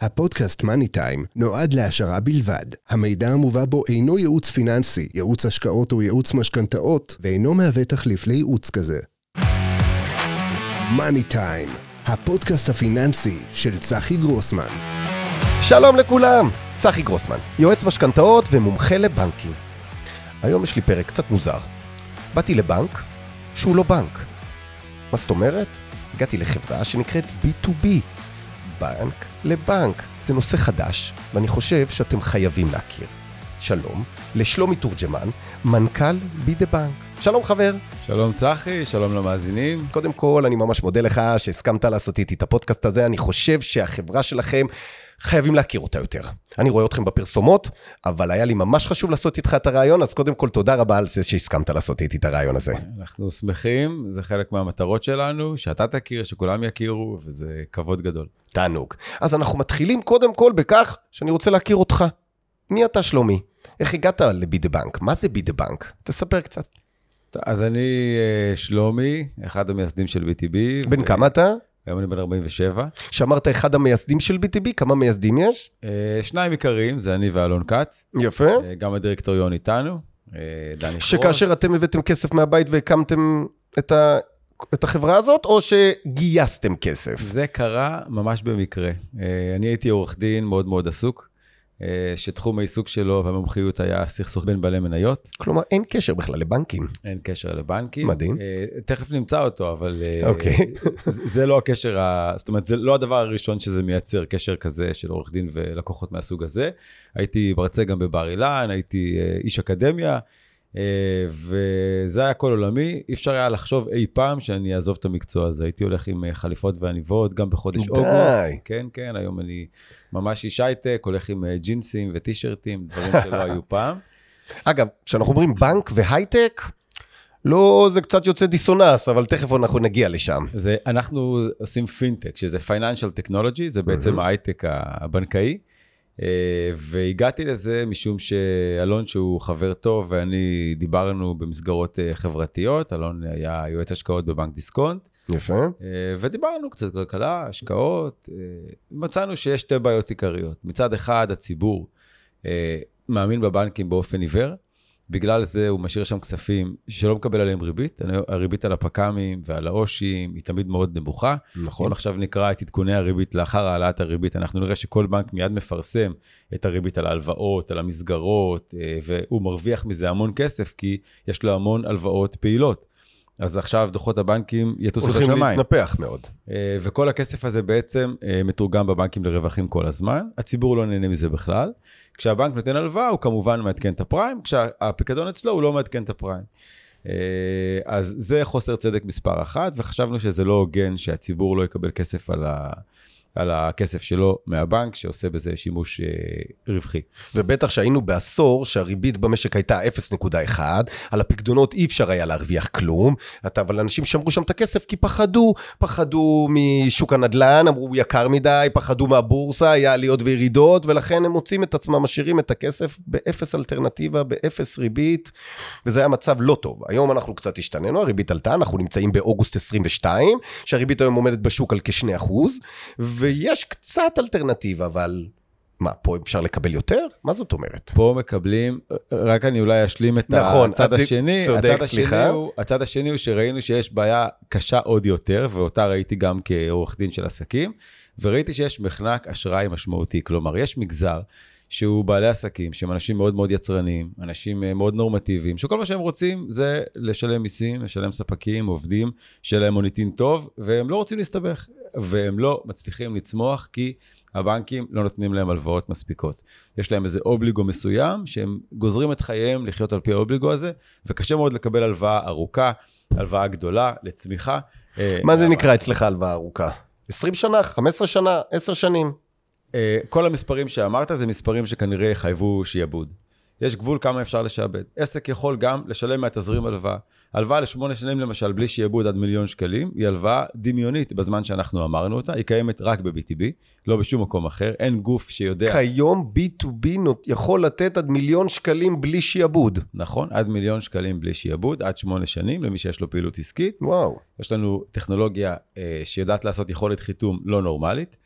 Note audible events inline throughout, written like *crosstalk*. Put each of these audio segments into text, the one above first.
הפודקאסט מאני טיים נועד להעשרה בלבד. המידע המובא בו אינו ייעוץ פיננסי, ייעוץ השקעות או ייעוץ משכנתאות, ואינו מהווה תחליף לייעוץ כזה. מאני טיים, הפודקאסט הפיננסי של צחי גרוסמן. שלום לכולם, צחי גרוסמן, יועץ משכנתאות ומומחה לבנקים. היום יש לי פרק קצת מוזר. באתי לבנק שהוא לא בנק. מה זאת אומרת? הגעתי לחברה שנקראת B2B, בנק לבנק. זה נושא חדש, ואני חושב שאתם חייבים להכיר. שלום, לשלומי תורג'מן, מנכ"ל בי דה בנק. שלום חבר. שלום צחי, שלום למאזינים. קודם כל, אני ממש מודה לך שהסכמת לעשות איתי את הפודקאסט הזה. אני חושב שהחברה שלכם, חייבים להכיר אותה יותר. אני רואה אתכם בפרסומות, אבל היה לי ממש חשוב לעשות איתך את הרעיון, אז קודם כל תודה רבה על זה שהסכמת לעשות איתי את הרעיון הזה. אנחנו שמחים, זה חלק מהמטרות שלנו, שאתה תכיר, שכולם יכירו, וזה כבוד גדול. תענוג. אז אנחנו מתחילים קודם כל בכך שאני רוצה להכיר אותך. מי אתה שלומי? איך הגעת לבי דה בנק? מה זה בי דה בנק? תספר קצת. אז אני אה, שלומי, אחד המייסדים של BTB. בן כמה אתה? היום אני בן 47. שאמרת אחד המייסדים של BTB, כמה מייסדים יש? אה, שניים עיקריים, זה אני ואלון כץ. יפה. אה, גם הדירקטוריון איתנו, דני חרוש. שכאשר אתם הבאתם כסף מהבית והקמתם את, ה... את החברה הזאת, או שגייסתם כסף? זה קרה ממש במקרה. אה, אני הייתי עורך דין מאוד מאוד עסוק, אה, שתחום העיסוק שלו והמומחיות היה סכסוך בין בעלי מניות. כלומר, אין קשר בכלל לבנקים. אין קשר לבנקים. מדהים. אה, תכף נמצא אותו, אבל אוקיי. זה לא הקשר, ה... זאת אומרת, זה לא הדבר הראשון שזה מייצר קשר כזה של עורך דין ולקוחות מהסוג הזה. הייתי מרצה גם בבר אילן, הייתי איש אקדמיה, וזה היה כל עולמי. אי אפשר היה לחשוב אי פעם שאני אעזוב את המקצוע הזה. הייתי הולך עם אה, חליפות ועניבות גם בחודש. אוגוסט. כן, כן, היום אני ממש איש הייטק, הולך עם אה, ג'ינסים וטישרטים, דברים שלא היו *laughs* פעם. אגב, כשאנחנו אומרים בנק והייטק, לא, זה קצת יוצא דיסוננס, אבל תכף אנחנו נגיע לשם. זה, אנחנו עושים פינטק, שזה Financial Technology, זה בעצם ההייטק הבנקאי. אה, והגעתי לזה משום שאלון, שהוא חבר טוב, ואני דיברנו במסגרות אה, חברתיות, אלון היה יועץ השקעות בבנק דיסקונט, יפה. אה, ודיברנו קצת כלכלה, השקעות. מצאנו שיש שתי בעיות עיקריות. מצד אחד, הציבור מאמין בבנקים באופן עיוור, בגלל זה הוא משאיר שם כספים שלא מקבל עליהם ריבית. הריבית על הפק"מים ועל העו"שים היא תמיד מאוד נמוכה. נכון. אם עכשיו נקרא את עדכוני הריבית לאחר העלאת הריבית, אנחנו נראה שכל בנק מיד מפרסם את הריבית על ההלוואות, על המסגרות, אה, והוא מרוויח מזה המון כסף, כי יש לו המון הלוואות פעילות. אז עכשיו דוחות הבנקים יטוסו הולכים לשמיים. להתנפח מאוד. אה, וכל הכסף הזה בעצם אה, מתורגם בבנקים לרווחים כל הזמן. הציבור לא נהנה מזה בכלל. כשהבנק נותן הלוואה, הוא כמובן מעדכן את הפריים, כשהפיקדון אצלו, הוא לא מעדכן את הפריים. אה, אז זה חוסר צדק מספר אחת, וחשבנו שזה לא הוגן שהציבור לא יקבל כסף על, ה... על הכסף שלו מהבנק, שעושה בזה שימוש אה, רווחי. ובטח שהיינו בעשור שהריבית במשק הייתה 0.1, על הפקדונות אי אפשר היה להרוויח כלום, אבל אנשים שמרו שם את הכסף כי פחדו, פחדו משוק הנדל"ן, אמרו יקר מדי, פחדו מהבורסה, היה עליות וירידות, ולכן הם מוצאים את עצמם, משאירים את הכסף באפס אלטרנטיבה, באפס ריבית, וזה היה מצב לא טוב. היום אנחנו קצת השתננו, הריבית עלתה, אנחנו נמצאים באוגוסט 22, שהריבית היום עומדת בשוק על כ-2%, ויש קצת אלטרנטיבה, אבל מה, פה אפשר לקבל יותר? מה זאת אומרת? פה מקבלים, רק אני אולי אשלים את נכון, הצד אז השני. צודק, הצד סליחה. השני הוא, הצד השני הוא שראינו שיש בעיה קשה עוד יותר, ואותה ראיתי גם כעורך דין של עסקים, וראיתי שיש מחנק אשראי משמעותי. כלומר, יש מגזר שהוא בעלי עסקים, שהם אנשים מאוד מאוד יצרניים, אנשים אה, מאוד נורמטיביים, שכל מה שהם רוצים זה לשלם מיסים, לשלם ספקים, עובדים, שיהיה להם מוניטין טוב, והם לא רוצים להסתבך, והם לא מצליחים לצמוח כי הבנקים לא נותנים להם הלוואות מספיקות. יש להם איזה אובליגו מסוים, שהם גוזרים את חייהם לחיות על פי האובליגו הזה, וקשה מאוד לקבל הלוואה ארוכה, הלוואה גדולה, לצמיחה. אה, מה זה נקרא אצלך הלוואה ארוכה? 20 שנה, 15 שנה, 10 שנים. אה, כל המספרים שאמרת זה מספרים שכנראה יחייבו שיעבוד. יש גבול כמה אפשר לשעבד. עסק יכול גם לשלם מהתזרים הלוואה. הלוואה לשמונה שנים למשל, בלי שיעבוד עד מיליון שקלים, היא הלוואה דמיונית בזמן שאנחנו אמרנו אותה, היא קיימת רק ב-BTB, לא בשום מקום אחר, אין גוף שיודע, כיום B2B נות- יכול לתת עד מיליון שקלים בלי שיעבוד. נכון, עד מיליון שקלים בלי שיעבוד, עד שמונה שנים, למי שיש לו פעילות עסקית. וואו. יש לנו טכנולוגיה אה, שיודעת לעשות יכולת חיתום לא נורמלית.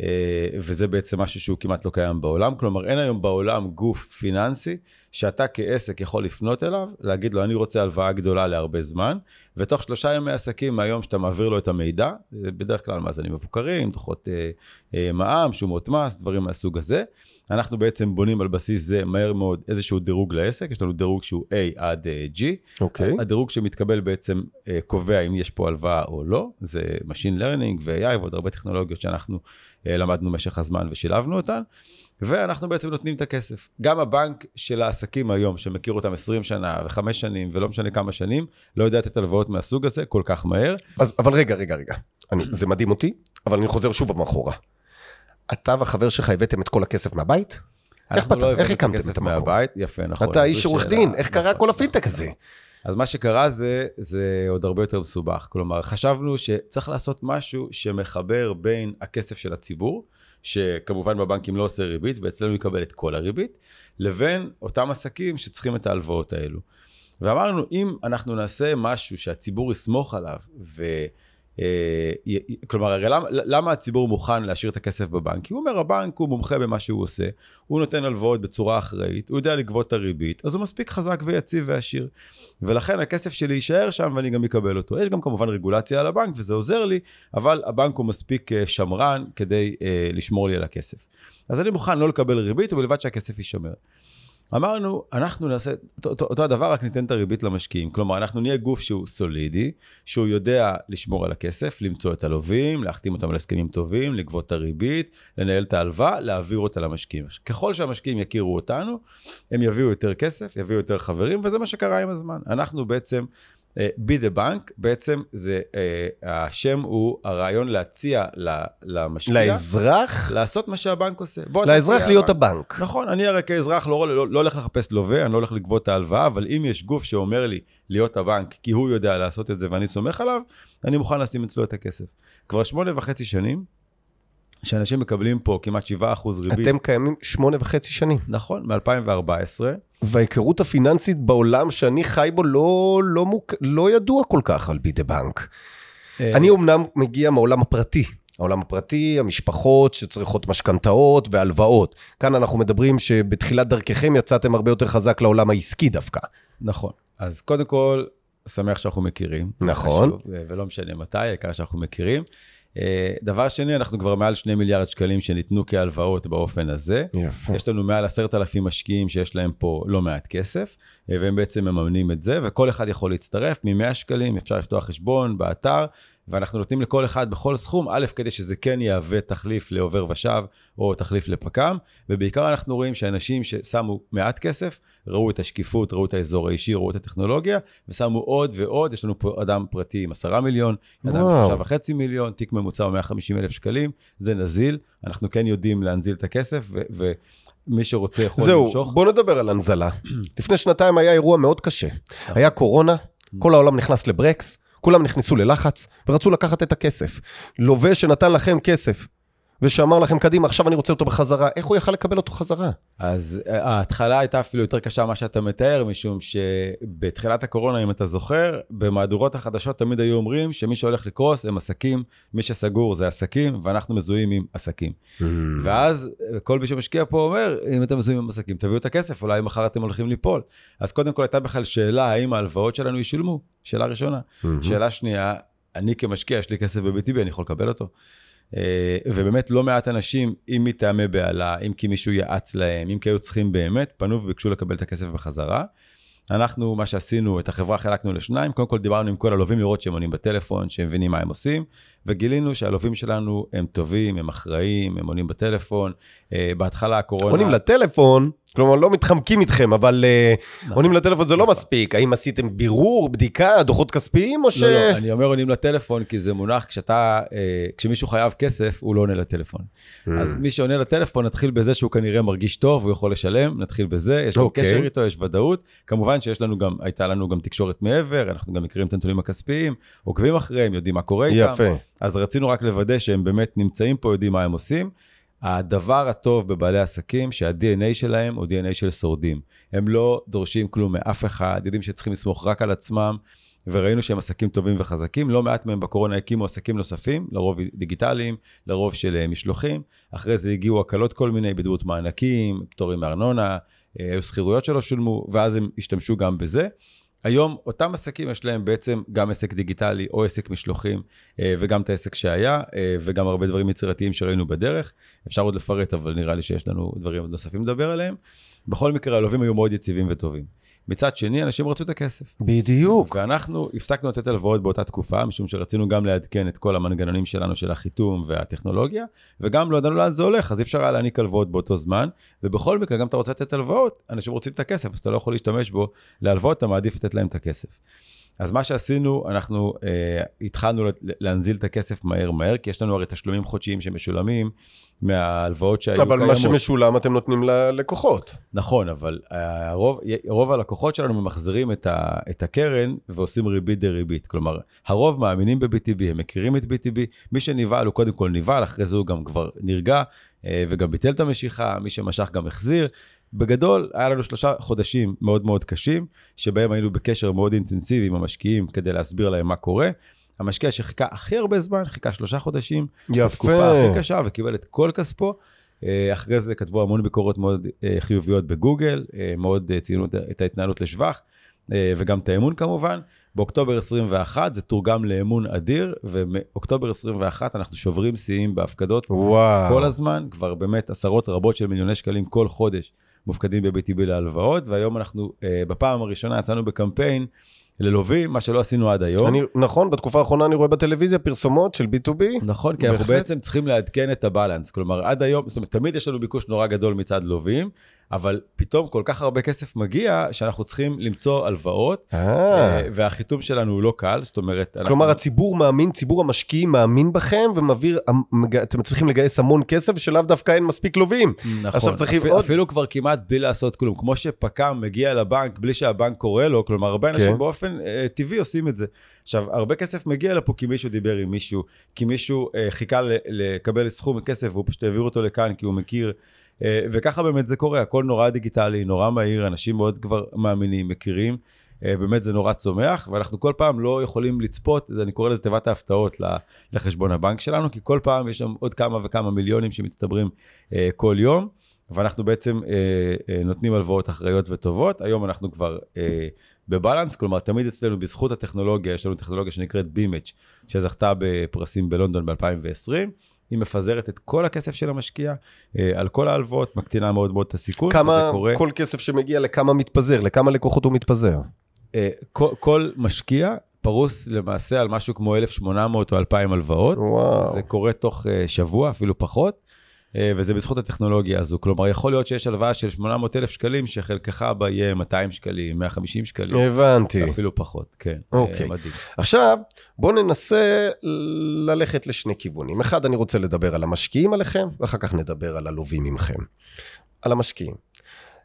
אה, וזה בעצם משהו שהוא כמעט לא קיים בעולם. כלומר, אין היום בעולם גוף פיננסי שאתה כעסק יכול לפנות אליו, להגיד לו, אני רוצה הלוואה גדולה להרבה זמן, ותוך שלושה ימי עסקים מהיום שאתה מעביר לו את המידע, בדרך כלל מאזנים מבוקרים, דוחות אה, אה, מע"מ, שומות מס, דברים מהסוג הזה. אנחנו בעצם בונים על בסיס זה מהר מאוד איזשהו דירוג לעסק, יש לנו דירוג שהוא A עד אה, G. אוקיי. הדירוג שמתקבל בעצם אה, קובע אם יש פה הלוואה או לא, זה Machine Learning ו-AI ועוד הרבה טכנולוגיות שאנחנו אה, למדנו במשך הזמן ושילבנו אותן, ואנחנו בעצם נותנים את הכסף. גם הבנק של העסקים היום, שמכיר אותם 20 שנה וחמש שנים ולא משנה כמה שנים, לא יודע לתת הלוואות מהסוג הזה כל כך מהר. אז, אבל רגע, רגע, רגע. אני, זה מדהים אותי, אבל אני חוזר שוב מאחורה. אתה והחבר שלך הבאתם את כל הכסף מהבית? איך אנחנו לא איך הקמתם את המקום? מהבית, יפה, נכון. אתה איש עורך. דין, איך קרה נכון, כל נכון, הפינטק נכון. הזה? אז מה שקרה זה, זה עוד הרבה יותר מסובך. כלומר, חשבנו שצריך לעשות משהו שמחבר בין הכסף של הציבור, שכמובן בבנקים לא עושה ריבית, ואצלנו יקבל את כל הריבית, לבין אותם עסקים שצריכים את ההלוואות האלו. ואמרנו, אם אנחנו נעשה משהו שהציבור יסמוך עליו, ו... אה, כלומר, הרי למה, למה הציבור מוכן להשאיר את הכסף בבנק? כי הוא אומר, הבנק הוא מומחה במה שהוא עושה, הוא נותן הלוואות בצורה אחראית, הוא יודע לגבות את הריבית, אז הוא מספיק חזק ויציב ועשיר. ולכן הכסף שלי יישאר שם ואני גם אקבל אותו. יש גם כמובן רגולציה על הבנק וזה עוזר לי, אבל הבנק הוא מספיק אה, שמרן כדי אה, לשמור לי על הכסף. אז אני מוכן לא לקבל ריבית ובלבד שהכסף יישמר. אמרנו, אנחנו נעשה אותו, אותו, הדבר, רק ניתן את הריבית למשקיעים. כלומר, אנחנו נהיה גוף שהוא סולידי, שהוא יודע לשמור על הכסף, למצוא את הלווים, להחתים אותם על הסכמים טובים, לגבות את הריבית, לנהל את ההלוואה, להעביר אותה למשקיעים. ככל שהמשקיעים יכירו אותנו, הם יביאו יותר כסף, יביאו יותר חברים, וזה מה שקרה עם הזמן. אנחנו בעצם, בי דה בנק, בעצם זה, uh, השם הוא הרעיון להציע למשקיע, לאזרח? לעשות מה שהבנק עושה. לאזרח תהיה להיות הבנק. הבנק. נכון, אני הרי כאזרח לא, לא, לא הולך לחפש לווה, אני לא הולך לגבות את ההלוואה, אבל אם יש גוף שאומר לי להיות הבנק, כי הוא יודע לעשות את זה ואני סומך עליו, אני מוכן לשים אצלו את הכסף. כבר שמונה וחצי שנים, שאנשים מקבלים פה כמעט 7% ריבית. אתם קיימים שמונה וחצי שנים. נכון, מ-2014. וההיכרות הפיננסית בעולם שאני חי בו לא, לא, מוק... לא ידוע כל כך על בידי בנק. אה, אני אומנם מגיע מהעולם הפרטי. העולם הפרטי, המשפחות שצריכות משכנתאות והלוואות. כאן אנחנו מדברים שבתחילת דרככם יצאתם הרבה יותר חזק לעולם העסקי דווקא. נכון. אז קודם כל, שמח שאנחנו מכירים. נכון. חשוב, ולא משנה מתי, העיקר שאנחנו מכירים. אה, דבר שני, אנחנו כבר מעל 2 מיליארד שקלים שניתנו כהלוואות באופן הזה. יפה. יש לנו מעל עשרת אלפים משקיעים שיש להם פה לא מעט כסף, אה, והם בעצם מממנים את זה, וכל אחד יכול להצטרף, מ-100 שקלים אפשר לפתוח חשבון באתר, ואנחנו נותנים לכל אחד בכל סכום, א', כדי שזה כן יהווה תחליף לעובר ושב, או תחליף לפק"ם, ובעיקר אנחנו רואים שאנשים ששמו מעט כסף, ראו את השקיפות, ראו את האזור האישי, ראו את הטכנולוגיה, ושמו עוד ועוד, יש לנו פה אדם פרטי עם 10 מיליון, אדם עם וואו. שלושה וחצי מיליון, תיק ממוצע הוא 150 אלף שקלים, זה נזיל, אנחנו כן יודעים להנזיל את הכסף, ו- ומי שרוצה יכול זהו, למשוך. בוא נדבר על הנזלה. *clears throat* לפני שנתיים היה אירוע מאוד קשה. היה קורונה, כל העולם נכנס לברקס, כולם נכנסו ללחץ, ורצו לקחת את הכסף. לווה שנתן לכם כסף, ושאמר לכם, קדימה, עכשיו אני רוצה אותו בחזרה, איך הוא יכל לקבל אותו חזרה? אז אה, ההתחלה הייתה אפילו יותר קשה ממה שאתה מתאר, משום שבתחילת הקורונה, אם אתה זוכר, במהדורות החדשות תמיד היו אומרים שמי שהולך לקרוס הם עסקים, מי שסגור זה עסקים, ואנחנו מזוהים עם עסקים. ואז אה, כל מי שמשקיע פה אומר, אם אתם מזוהים עם עסקים, תביאו את הכסף, אולי מחר אתם הולכים ליפול. אז קודם כל הייתה בכלל שאלה, האם ההלוואות שלנו ישולמו? שאלה ראשונה. שאלה שנייה, אני כמשקיע, יש לי כסף ב-BTB, אני יכול לקבל אותו. אה, ובאמת לא מעט אנשים, אם מטעמי בהלה, אם כי מישהו יעץ להם, אם כי היו צריכים באמת, פנו וביקשו לקבל את הכסף בחזרה. אנחנו, מה שעשינו, את החברה חילקנו לשניים, קודם כל דיברנו עם כל הלווים לראות שהם עונים בטלפון, שהם מבינים מה הם עושים, וגילינו שהלווים שלנו הם טובים, הם אחראים, הם עונים בטלפון. אה, בהתחלה הקורונה... עונים לטלפון, כלומר לא מתחמקים איתכם, אבל אה, נכון. עונים לטלפון זה לא מספיק. האם עשיתם בירור, בדיקה, דוחות כספיים, או ש... לא, לא, אני אומר עונים לטלפון, כי זה מונח, כשאתה, אה, כשמישהו חייב כסף, הוא לא עונה לטלפון. Mm. אז מי שעונה לטלפון, נתחיל בזה שהוא כנראה מרגיש טוב, והוא יכול לשלם, נתחיל בזה, יש לו אוקיי. קשר איתו, יש ודאות. כמובן שיש לנו גם, הייתה לנו גם תקשורת מעבר, אנחנו גם מכירים את הנתונים הכספיים, עוקבים אחריהם, יודעים מה קורה איתם. יפה. אז רצינו רק לוודא שהם באמת נמצאים פה, יודעים מה הם עושים. הדבר הטוב בבעלי עסקים, שה-DNA שלהם הוא DNA של שורדים. הם לא דורשים כלום מאף אחד, יודעים שצריכים לסמוך רק על עצמם, וראינו שהם עסקים טובים וחזקים, לא מעט מהם בקורונה הקימו עסקים נוספים, לרוב דיגיטליים, לרוב של אה, משלוחים, אחרי זה הגיעו הקלות כל מיני בדמות מענקים, פטורים מארנונה, אה, היו שכירויות שלא שולמו, ואז הם השתמשו גם בזה. היום אותם עסקים יש להם בעצם גם עסק דיגיטלי או עסק משלוחים אה, וגם את העסק שהיה וגם הרבה דברים יצירתיים שראינו בדרך. אפשר עוד לפרט, אבל נראה לי שיש לנו דברים נוספים לדבר עליהם. בכל מקרה, הלווים היו מאוד יציבים וטובים. מצד שני, אנשים רצו את הכסף. בדיוק. ואנחנו הפסקנו לתת הלוואות באותה תקופה, משום שרצינו גם לעדכן את כל המנגנונים שלנו של החיתום והטכנולוגיה, וגם לא ידענו לאן זה הולך, אז אי אפשר היה להעניק הלוואות באותו זמן, ובכל מקרה, גם אתה רוצה לתת הלוואות, אנשים רוצים את הכסף, אז אתה לא יכול להשתמש בו להלוואות, אתה מעדיף לתת להם את הכסף. אז מה שעשינו, אנחנו אה, התחלנו להנזיל את הכסף מהר מהר, כי יש לנו הרי תשלומים חודשיים שמשולמים מההלוואות שהיו אבל קיימות. אבל מה שמשולם אתם נותנים ללקוחות. נכון, אבל הרוב, רוב הלקוחות שלנו ממחזרים את, ה, את הקרן ועושים ריבית דריבית. כלומר, הרוב מאמינים ב-BTB, הם מכירים את BTB, מי שנבהל הוא קודם כל נבהל, אחרי זה הוא גם כבר נרגע אה, וגם ביטל את המשיכה, מי שמשך גם החזיר. בגדול, היה לנו שלושה חודשים מאוד מאוד קשים, שבהם היינו בקשר מאוד אינטנסיבי עם המשקיעים כדי להסביר להם מה קורה. המשקיע שחיכה הכי הרבה זמן, חיכה שלושה חודשים. יפה. בתקופה הכי קשה וקיבל את כל כספו. אה, אחרי זה כתבו המון ביקורות מאוד אה, חיוביות בגוגל, אה, מאוד ציינו את ההתנהלות לשבח, וגם את האמון כמובן. באוקטובר 21 זה תורגם לאמון אדיר, ומאוקטובר 21 אנחנו שוברים שיאים בהפקדות וואו. כל הזמן, כבר באמת עשרות רבות של מיליוני שקלים כל חודש מופקדים ב-BTB להלוואות, והיום אנחנו בפעם הראשונה יצאנו בקמפיין ללווים, מה שלא עשינו עד היום. אני, נכון, בתקופה האחרונה אני רואה בטלוויזיה פרסומות של B2B. נכון, כי אנחנו בעצם צריכים לעדכן את הבלנס. כלומר, עד היום, זאת אומרת, תמיד יש לנו ביקוש נורא גדול מצד לווים, אבל פתאום כל כך הרבה כסף מגיע, שאנחנו צריכים למצוא הלוואות, אה. אה, והחיתום שלנו הוא לא קל, זאת אומרת... כלומר, אנחנו... הציבור מאמין, ציבור המשקיעים מאמין בכם, ומעביר, אתם צריכים לגייס המון כסף, שלאו דווקא אין מספיק לווים. נכון, עכשיו צריכים אפילו, עוד... אפילו כבר כמעט בלי לעשות כלום. כמו שפק"ם מגיע לבנק בלי שהבנק קורא לו, כלומר, הרבה אנשים כן. באופן אה, טבעי עושים את זה. עכשיו, הרבה כסף מגיע לפה כי מישהו דיבר עם מישהו, כי מישהו אה, חיכה לקבל סכום כסף, והוא פשוט העביר אותו לכאן, כי הוא מכיר... אה, וככה באמת זה קורה, הכל נורא דיגיטלי, נורא מהיר, אנשים מאוד כבר מאמינים, מכירים. אה, באמת זה נורא צומח, ואנחנו כל פעם לא יכולים לצפות, אני קורא לזה תיבת ההפתעות לחשבון הבנק שלנו, כי כל פעם יש שם עוד כמה וכמה מיליונים שמצטברים אה, כל יום, ואנחנו בעצם נותנים הלוואות אחראיות וטובות. היום אנחנו כבר בבלנס, כלומר, תמיד אצלנו בזכות הטכנולוגיה, יש לנו טכנולוגיה שנקראת בימץ', שזכתה בפרסים בלונדון ב-2020. היא מפזרת את כל הכסף של המשקיע אה, על כל ההלוואות, מקטינה מאוד מאוד את הסיכון. כמה, קורה... כל כסף שמגיע, לכמה מתפזר? לכמה לקוחות הוא מתפזר? אה, כל, כל משקיע פרוס למעשה על משהו כמו 1,800 או 2,000 הלוואות. וואו. זה קורה תוך אה, שבוע, אפילו פחות. אה, וזה בזכות הטכנולוגיה הזו. כלומר, יכול להיות שיש הלוואה של 800 אלף שקלים, שחלקך בה יהיה 200 שקלים, 150 שקלים. הבנתי. אפילו פחות, כן. אוקיי. מדהים. עכשיו, בואו ננסה ללכת לשני כיוונים. אחד, אני רוצה לדבר על המשקיעים עליכם, ואחר כך נדבר על הלווים ממכם. על המשקיעים.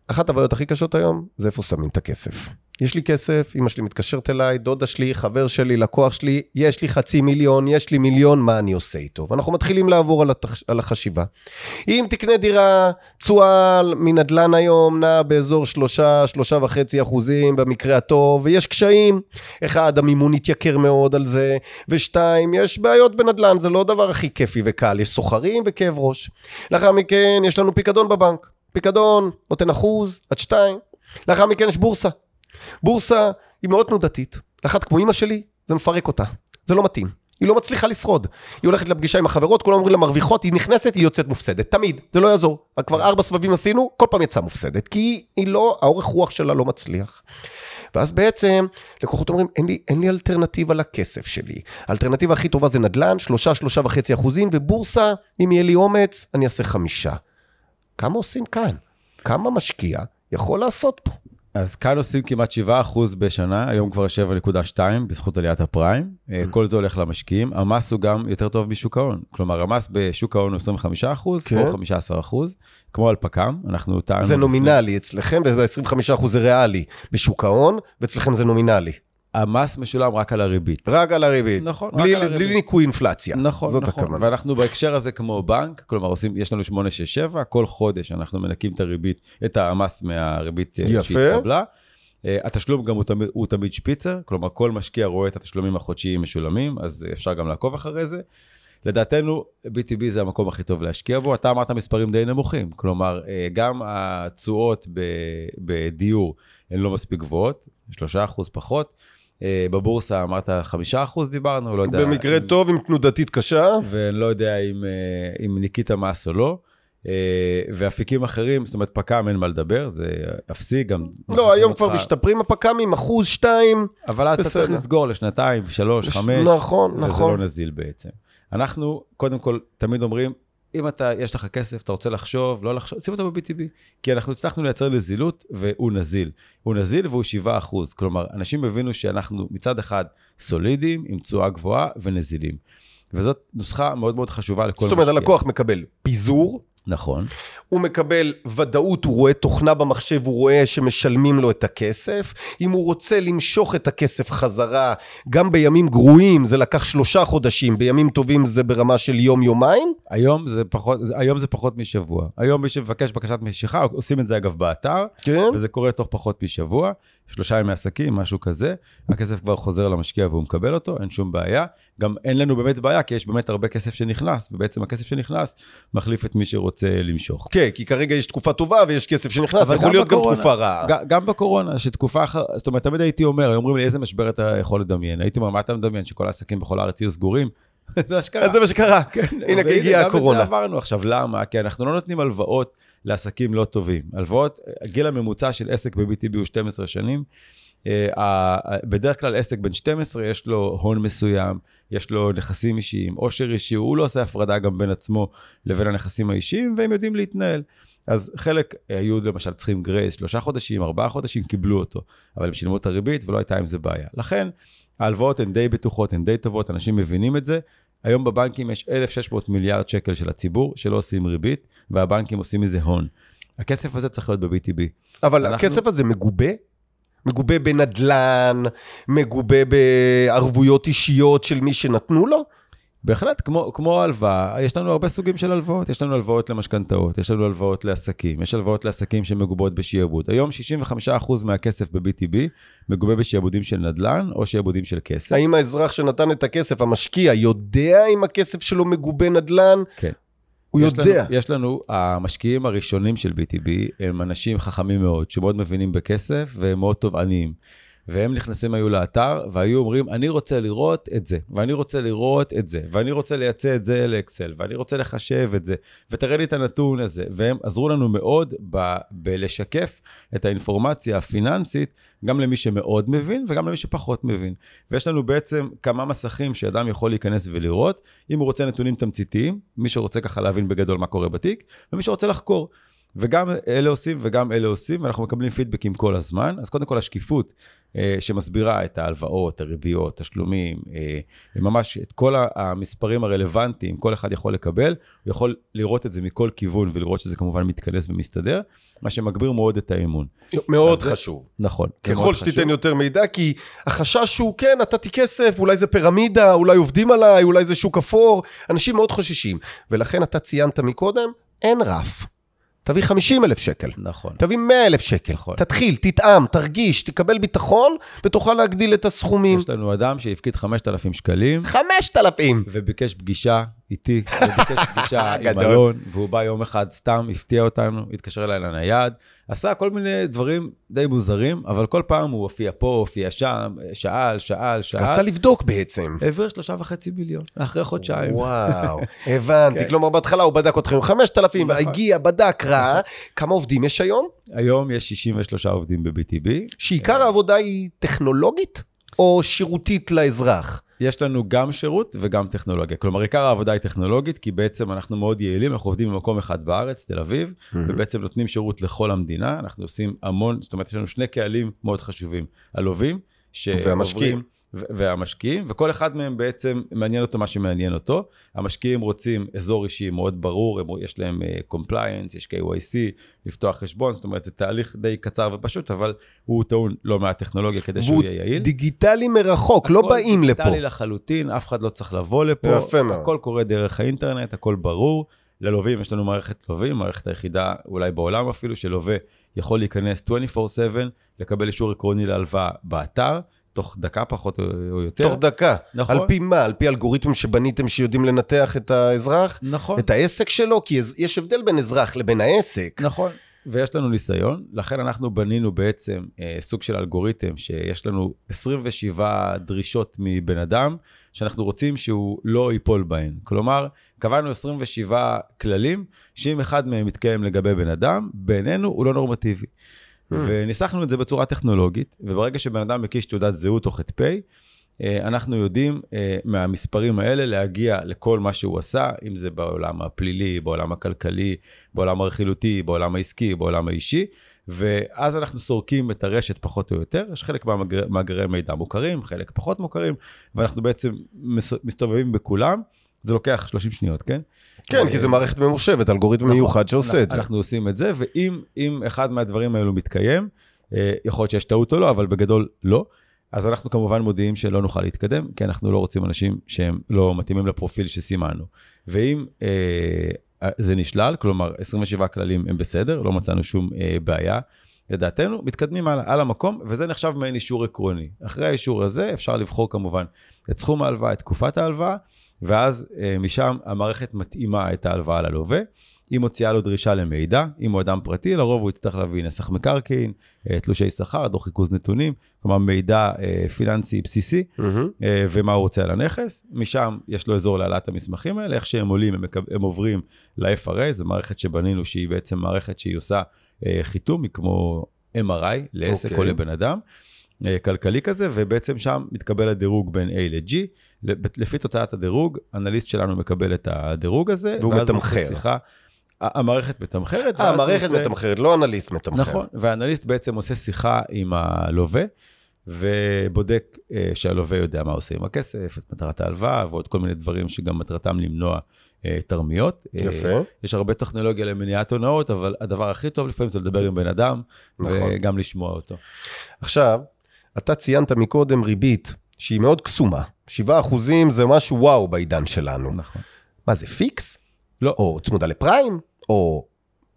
אחת הבעיות הכי קשות היום, זה איפה שמים את הכסף. יש לי כסף, אמא שלי מתקשרת אליי, דודה שלי, חבר שלי, לקוח שלי, יש לי חצי מיליון, יש לי מיליון, מה אני עושה איתו? ואנחנו מתחילים לעבור על, התח... על החשיבה. אם תקנה דירה, תשואה מנדל"ן היום נע באזור שלושה, שלושה וחצי אחוזים במקרה הטוב, ויש קשיים. אחד, המימון התייקר מאוד על זה, ושתיים, יש בעיות בנדל"ן, זה לא הדבר הכי כיפי וקל, יש סוחרים וכאב ראש. לאחר מכן, יש לנו פיקדון בבנק. פיקדון נותן אחוז עד שתיים. לאחר מכן יש בורסה. בורסה היא מאוד תנודתית. לאחת כמו אימא שלי, זה מפרק אותה. זה לא מתאים. היא לא מצליחה לשרוד. היא הולכת לפגישה עם החברות, כולם אומרים לה מרוויחות, היא נכנסת, היא יוצאת מופסדת. תמיד, זה לא יעזור. כבר ארבע סבבים עשינו, כל פעם יצאה מופסדת. כי היא לא, האורך רוח שלה לא מצליח. ואז בעצם לקוחות אומרים, אין לי, אין לי אלטרנטיבה לכסף שלי. האלטרנטיבה הכי טובה זה נדל"ן, שלושה, שלושה וחצי אחוזים, ובורסה, אם יהיה לי אומץ, אני אעשה חמישה. כמה עושים כאן? כמה משקיע יכול לעשות פה? אז כאן עושים כמעט 7% בשנה, היום כבר 7.2 בזכות עליית הפריים. אה, mm. כל זה הולך למשקיעים. המס הוא גם יותר טוב משוק ההון. כלומר, המס בשוק ההון הוא 25%, כן. פה 15%, כמו על פק"ם, אנחנו טענו... זה נומינלי אצלכם, ו-25% זה ריאלי בשוק ההון, ואצלכם זה נומינלי. המס משולם רק על הריבית. רק על הריבית. נכון, בלי, רק על הריבית. בלי ניקוי אינפלציה. נכון, זאת נכון. הכוונה. ואנחנו בהקשר הזה כמו בנק, כלומר עושים, יש לנו 867, כל חודש אנחנו מנקים את הריבית, את המס מהריבית אה, יפה. שהתקבלה. אה, התשלום גם הוא תמיד, הוא תמיד שפיצר, כלומר כל משקיע רואה את התשלומים החודשיים משולמים, אז אפשר גם לעקוב אחרי זה. לדעתנו, BTB זה המקום הכי טוב להשקיע בו. אתה אמרת מספרים די נמוכים, כלומר, אה, גם התשואות בדיור הן לא מספיק גבוהות, 3% פחות. אה, בבורסה אמרת 5% דיברנו, לא יודע. במקרה אם... טוב עם תנודתית קשה. ואני לא יודע אם, אה, אם ניקית מס או לא. ואפיקים אחרים, זאת אומרת, פק"ם אין מה לדבר, זה אפסי גם. לא, היום כבר משתפרים הפק"מים, אחוז, שתיים. אבל אז אתה צריך לסגור לשנתיים, שלוש, חמש. נכון, נכון. וזה לא נזיל בעצם. אנחנו, קודם כל, תמיד אומרים, אם אתה, יש לך כסף, אתה רוצה לחשוב, לא לחשוב, שים אותו ב-BTB. כי אנחנו הצלחנו לייצר נזילות, והוא נזיל. הוא נזיל והוא 7 אחוז. כלומר, אנשים הבינו שאנחנו מצד אחד סולידיים, עם תשואה גבוהה ונזילים. וזאת נוסחה מאוד מאוד חשובה לכל משקיע. זאת אומרת, הלקוח מקבל פיזור, נכון. הוא מקבל ודאות, הוא רואה תוכנה במחשב, הוא רואה שמשלמים לו את הכסף. אם הוא רוצה למשוך את הכסף חזרה, גם בימים גרועים, זה לקח שלושה חודשים, בימים טובים זה ברמה של יום-יומיים. היום זה פחות, היום זה פחות משבוע. היום מי שמבקש בקשת משיכה, עושים את זה אגב באתר, כן. וזה קורה תוך פחות משבוע. שלושה ימי עסקים, משהו כזה, הכסף כבר חוזר למשקיע והוא מקבל אותו, אין שום בעיה. גם אין לנו באמת בעיה, כי יש באמת הרבה כסף שנכנס, ובעצם הכסף שנכנס מחליף את מי שרוצה למשוך. כן, כי כרגע יש תקופה טובה ויש כסף שנכנס, יכול להיות בקורונה, גם תקופה רעה. גם בקורונה, שתקופה אחרת, זאת אומרת, תמיד הייתי אומר, היו אומרים לי, איזה משבר אתה יכול לדמיין? הייתי אומר, מה אתה מדמיין, שכל העסקים בכל הארץ יהיו סגורים? *laughs* זה מה שקרה. זה מה שקרה. כן, הנה, הגיעה הקורונה. גם את זה עברנו עכשיו, למה? כי אנחנו לא נותנים הלוואות לעסקים לא טובים. הלוואות, הגיל הממוצע של עסק ב-BTB הוא 12 שנים. אה, בדרך כלל עסק בן 12, יש לו הון מסוים, יש לו נכסים אישיים, עושר אישי, הוא לא עושה הפרדה גם בין עצמו לבין הנכסים האישיים, והם יודעים להתנהל. אז חלק היו למשל צריכים גרייס, שלושה חודשים, ארבעה חודשים, קיבלו אותו, אבל הם שילמו את הריבית ולא הייתה עם זה בעיה. לכן, ההלוואות הן די בטוחות, הן די טובות, אנשים מבינים את זה. היום בבנקים יש 1,600 מיליארד שקל של הציבור שלא עושים ריבית, והבנקים עושים מזה הון. הכסף הזה צריך להיות ב-BTB. אבל אנחנו... הכסף הזה מגובה? מגובה בנדלן, מגובה בערבויות אישיות של מי שנתנו לו? בהחלט, כמו, כמו הלוואה, יש לנו הרבה סוגים של הלוואות. יש לנו הלוואות למשכנתאות, יש לנו הלוואות לעסקים, יש הלוואות לעסקים שמגובות בשעבוד. היום 65% מהכסף ב-BTB מגובה בשעבודים של נדל"ן או שעבודים של כסף. האם האזרח שנתן את הכסף, המשקיע, יודע אם הכסף שלו מגובה נדל"ן? כן. הוא יש יודע. לנו, יש לנו, המשקיעים הראשונים של BTB הם אנשים חכמים מאוד, שמאוד מבינים בכסף והם מאוד תובעניים. והם נכנסים היו לאתר והיו אומרים, אני רוצה לראות את זה, ואני רוצה לראות את זה, ואני רוצה לייצא את זה לאקסל, ואני רוצה לחשב את זה, ותראה לי את הנתון הזה. והם עזרו לנו מאוד בלשקף את האינפורמציה הפיננסית, גם למי שמאוד מבין וגם למי שפחות מבין. ויש לנו בעצם כמה מסכים שאדם יכול להיכנס ולראות, אם הוא רוצה נתונים תמציתיים, מי שרוצה ככה להבין בגדול מה קורה בתיק, ומי שרוצה לחקור. וגם אלה עושים וגם אלה עושים, ואנחנו מקבלים פידבקים כל הזמן. אז קודם כל השקיפות אה, שמסבירה את ההלוואות, הריביות, תשלומים, אה, ממש את כל המספרים הרלוונטיים, כל אחד יכול לקבל, הוא יכול לראות את זה מכל כיוון ולראות שזה כמובן מתכנס ומסתדר, מה שמגביר מאוד את האמון. מאוד חשוב. זה, נכון. ככל שתיתן חשוב. יותר מידע, כי החשש הוא, כן, נתתי כסף, אולי זה פירמידה, אולי עובדים עליי, אולי זה שוק אפור, אנשים מאוד חוששים. ולכן אתה ציינת מקודם, אין רף. תביא 50 אלף שקל. נכון. תביא 100 אלף שקל. נכון. תתחיל, תטעם, תרגיש, תקבל ביטחון, ותוכל להגדיל את הסכומים. יש לנו אדם שהפקיד 5,000 שקלים. 5,000! וביקש פגישה איתי, וביקש פגישה *laughs* עם אלון, והוא בא יום אחד סתם, הפתיע אותנו, התקשר אליי לנייד, עשה כל מיני דברים די מוזרים, אבל כל פעם הוא הופיע פה, הופיע שם, שאל, שאל, שאל. רצה לבדוק בעצם. העביר שלושה וחצי מיליון, אחרי חודשיים. וואו, *laughs* הבנתי. כן. כלומר, בהתחלה הוא בדק אתכם עם 5,000, נכון. הגיע, בדק, ראה. כמה עובדים יש היום? היום יש 63 עובדים ב-BTB. שעיקר העבודה היא טכנולוגית או שירותית לאזרח? יש לנו גם שירות וגם טכנולוגיה. כלומר, עיקר העבודה היא טכנולוגית, כי בעצם אנחנו מאוד יעילים, אנחנו עובדים במקום אחד בארץ, תל אביב, mm-hmm. ובעצם נותנים שירות לכל המדינה. אנחנו עושים המון, זאת אומרת, יש לנו שני קהלים מאוד חשובים, הלווים, והמשקיעים. והמשקיעים, וכל אחד מהם בעצם מעניין אותו מה שמעניין אותו. המשקיעים רוצים אזור אישי מאוד ברור, הם, יש להם uh, compliance, יש KYC, לפתוח חשבון, זאת אומרת, זה תהליך די קצר ופשוט, אבל הוא טעון לא מעט טכנולוגיה כדי שהוא יהיה יעיל. דיגיטלי מרחוק, לא באים לפה. דיגיטלי לחלוטין, אף אחד לא צריך לבוא לפה. יפה מאוד. הכל קורה דרך האינטרנט, הכל ברור. ללווים יש לנו מערכת לווים, מערכת היחידה אולי בעולם אפילו, שלווה יכול להיכנס 24/7, לקבל אישור עקרוני להלוואה באתר, תוך דקה פחות או יותר. תוך דקה. נכון. על פי מה? על פי אלגוריתמים שבניתם שיודעים לנתח את האזרח? נכון. את העסק שלו? כי יש הבדל בין אזרח לבין העסק. נכון. ויש לנו ניסיון, לכן אנחנו בנינו בעצם אה, סוג של אלגוריתם שיש לנו 27 דרישות מבן אדם, שאנחנו רוצים שהוא לא ייפול בהן. כלומר, קבענו 27 כללים, שאם אחד מהם מתקיים לגבי בן אדם, בעינינו הוא לא נורמטיבי. וניסחנו את זה בצורה טכנולוגית, וברגע שבן אדם מקיש תעודת זהות או ח"פ, אה, אנחנו יודעים אה, מהמספרים האלה להגיע לכל מה שהוא עשה, אם זה בעולם הפלילי, בעולם הכלכלי, בעולם הרכילותי, בעולם העסקי, בעולם האישי, ואז אנחנו סורקים את הרשת פחות או יותר. יש חלק מהמאגרי מאגרי מידע מוכרים, חלק פחות מוכרים, ואנחנו בעצם מס- מסתובבים בכולם. זה לוקח 30 שניות, כן? כן, כי זה מערכת ממוחשבת, אלגוריתם נכון. מיוחד שעושה את זה. אנחנו עושים את זה, ואם אם אחד מהדברים האלו מתקיים, אה, יכול להיות שיש טעות או לא, אבל בגדול לא. אז אנחנו כמובן מודיעים שלא נוכל להתקדם, כי אנחנו לא רוצים אנשים שהם לא מתאימים לפרופיל שסימנו. ואם אה, זה נשלל, כלומר 27 כללים הם בסדר, לא מצאנו שום אה, בעיה, לדעתנו, מתקדמים על, על המקום, וזה נחשב מעין אישור עקרוני. אחרי האישור הזה אפשר לבחור כמובן את סכום ההלוואה, את תקופת ההלוואה, ואז אה, משם המערכת מתאימה את ההלוואה ללווה. היא מוציאה לו דרישה למידע, אם הוא אדם פרטי, לרוב הוא יצטרך להביא נסח מקרקעין, אה, תלושי שכר, דוח ריכוז נתונים, כלומר מידע אה, פיננסי בסיסי. אה, ומה הוא רוצה על הנכס. משם יש לו אזור להעלאת המסמכים האלה, איך שהם עולים, הם, מקב... הם עוברים ל-FRA, זו מערכת שבנינו שהיא בעצם מערכת שהיא עושה חיתום, היא כמו MRI לעסק אוקיי. או לבן אדם. אה, כלכלי כזה, ובעצם שם מתקבל הדירוג בין A ל-G. לפי תוצאת הדירוג, אנליסט שלנו מקבל את הדירוג הזה, והוא מתמחר. שיחה. המערכת מתמחרת. אה, המערכת עושה- מתמחרת, לא אנליסט מתמחר. נכון, והאנליסט בעצם עושה שיחה עם הלווה, ובודק אה, שהלווה יודע מה עושה עם הכסף, את מטרת ההלוואה, ועוד כל מיני דברים שגם מטרתם למנוע אה, תרמיות. אה, יפה. יש הרבה טכנולוגיה למניעת הונאות, אבל הדבר הכי טוב לפעמים זה לדבר עם בן אדם, נכון. וגם לשמוע אותו. עכשיו, אתה ציינת מקודם ריבית שהיא מאוד קסומה. 7 אחוזים זה משהו וואו בעידן שלנו. נכון. מה זה, פיקס? לא. או צמודה לפריים? או